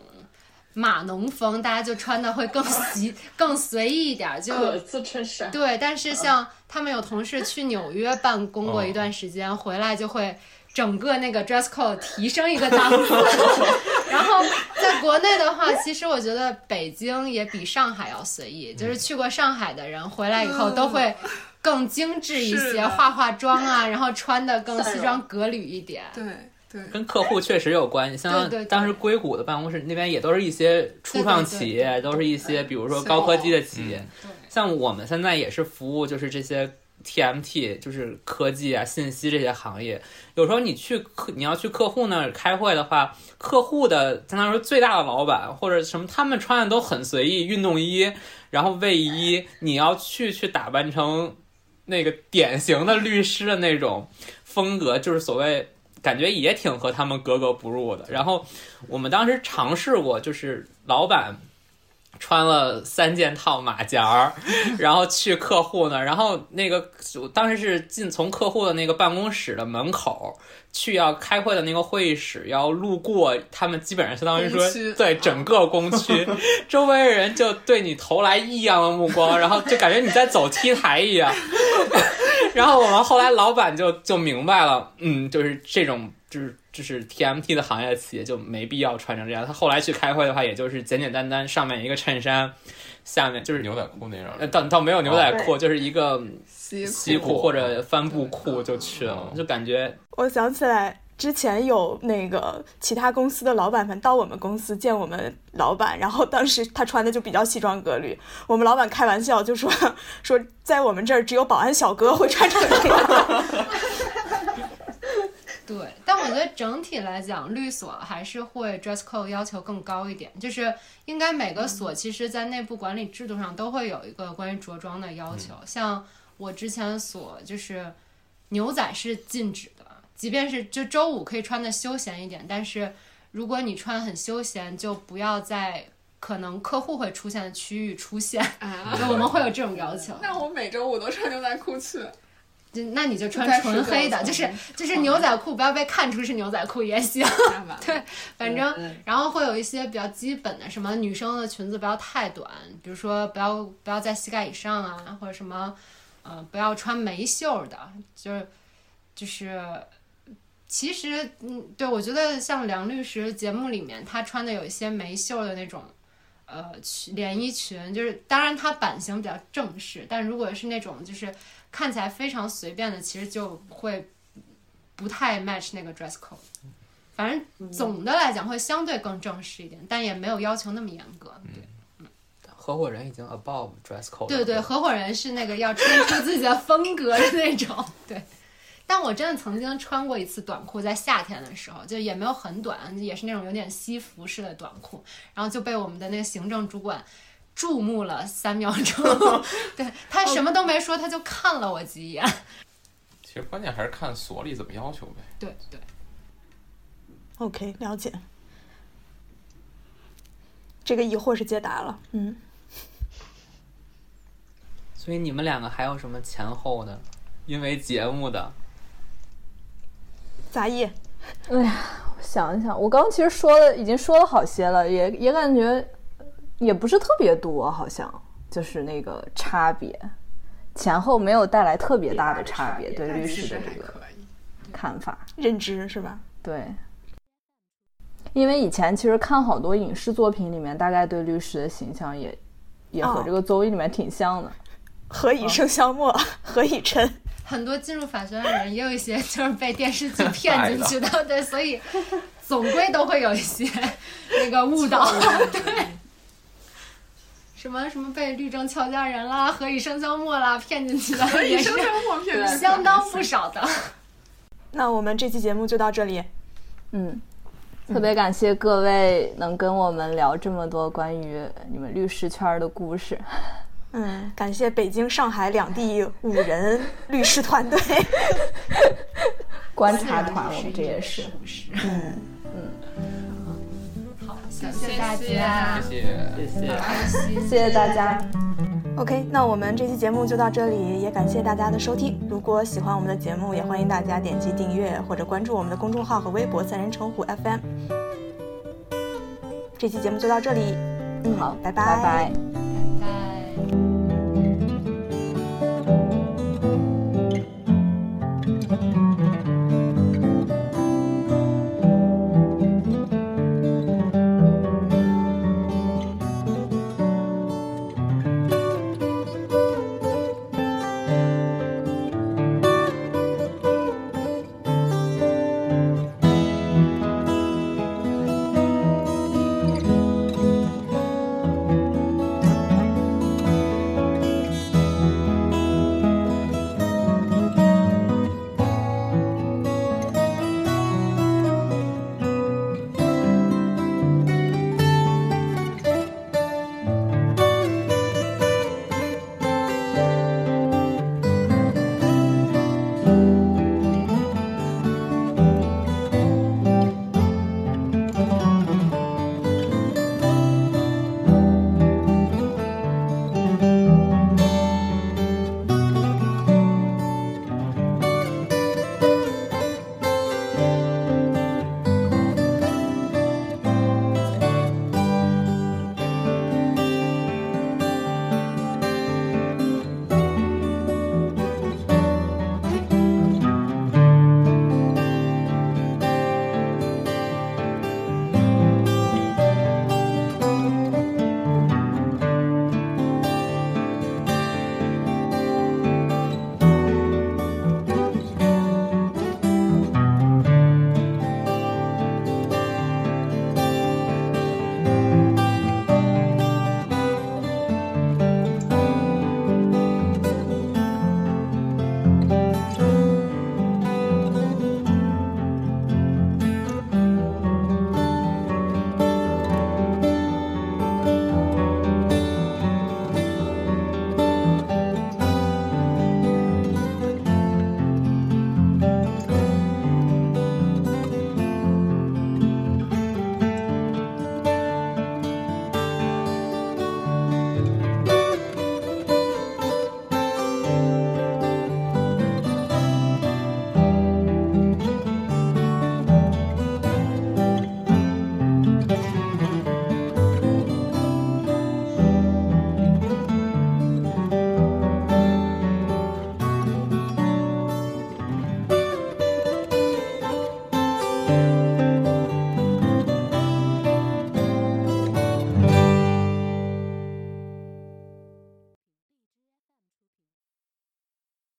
码农风，大家就穿的会更 [laughs] 随更随意一点儿，就衬衫，对，但是像他们有同事去纽约办公过一段时间，回来就会整个那个 dress code 提升一个档次。[laughs] 然后在国内的话，其实我觉得北京也比上海要随意，就是去过上海的人回来以后都会更精致一些，化化妆啊，然后穿的更西装革履一点。对对，跟客户确实有关系，像当时硅谷的办公室那边也都是一些初创企业，都是一些比如说高科技的企业。像我们现在也是服务就是这些 TMT，就是科技啊、信息这些行业。有时候你去客，你要去客户那儿开会的话，客户的相当于说最大的老板或者什么，他们穿的都很随意，运动衣，然后卫衣，你要去去打扮成那个典型的律师的那种风格，就是所谓。感觉也挺和他们格格不入的。然后我们当时尝试过，就是老板穿了三件套马甲儿，[laughs] 然后去客户那儿，然后那个我当时是进从客户的那个办公室的门口去要开会的那个会议室，要路过他们，基本上相当于说对整个工区，[laughs] 周围人就对你投来异样的目光，然后就感觉你在走 T 台一样。[laughs] 然后我们后来老板就就明白了，嗯，就是这种就是就是 TMT 的行业企业就没必要穿成这样。他后来去开会的话，也就是简简单单上面一个衬衫，下面就是牛仔裤那样呃，倒倒没有牛仔哦裤，就是一个西西裤或者帆布裤就去了，嗯就感觉我想起来之前有那个其他公司的老板们到我们公司见我们老板，然后当时他穿的就比较西装革履，我们老板开玩笑就说 [laughs] 说在我们这儿只有保安小哥会穿成这样。对，但我觉得整体来讲，律所还是会 dress code 要求更高一点，就是应该每个所其实在内部管理制度上都会有一个关于着装的要求。像我之前所就是牛仔是禁止的，即便是就周五可以穿的休闲一点，但是如果你穿很休闲，就不要在可能客户会出现的区域出现，啊就 [laughs] 我们会有这种要求。那我每周五都穿牛仔裤去，就那你就穿纯黑的，就是就是牛仔裤，不要被看出是牛仔裤也行。[laughs] 对，反正然后会有一些比较基本的，什么女生的裙子不要太短，比如说不要不要在膝盖以上啊，或者什么，呃，不要穿没袖儿的，就是就是。其实，嗯，对我觉得像梁律师节目里面，他穿的有一些没袖儿的那种，呃，裙连衣裙，就是当然它版型比较正式，但如果是那种就是看起来非常随便的，其实就会不太 match 那个 dress code。反正总的来讲会相对更正式一点，但也没有要求那么严格。对合伙人已经 above dress code。对对，合伙人是那个要穿出自己的风格的那种。[laughs] 对，但我真的曾经穿过一次短裤，在夏天的时候，就也没有很短，也是那种有点西服式的短裤，然后就被我们的那个行政主管注目了三秒钟。[laughs] 对他什么都没说，他就看了我几眼。其实关键还是看所里怎么要求呗。对对，OK，了解。这个疑惑是解答了，嗯，所以你们两个还有什么前后的？因为节目的，杂役，哎呀，我想一想，我刚刚其实说的，已经说了好些了，也也感觉也不是特别多，好像就是那个差别，前后没有带来特别大的差别，对律师的这个。看法。认知是吧？对，因为以前其实看好多影视作品里面，大概对律师的形象也也和哦这个综艺里面挺像的。何以笙箫默，何以琛？很多进入法学院的人，也有一些 [laughs] 就是被电视剧骗进去的，对，[laughs] 所以总归都会有一些那个误导，[laughs] 对。什么什么被律政俏佳人啦、何以笙箫默啦骗进去的，何以笙箫默骗的 [laughs] 相当不少的。[laughs] 那我们这期节目就到这里。嗯，特别感谢各位能跟我们聊这么多关于你们律师圈的故事。[laughs] 嗯，感谢北京、上海两地五人律师团队。观察团，我们这也是。嗯，好，谢谢大家，谢谢。谢谢。开心，谢谢大家。OK，那我们这期节目就到这里，也感谢大家的收听。如果喜欢我们的节目，也欢迎大家点击订阅或者关注我们的公众号和微博“三人成虎 FM”。这期节目就到这里，嗯，好，拜拜拜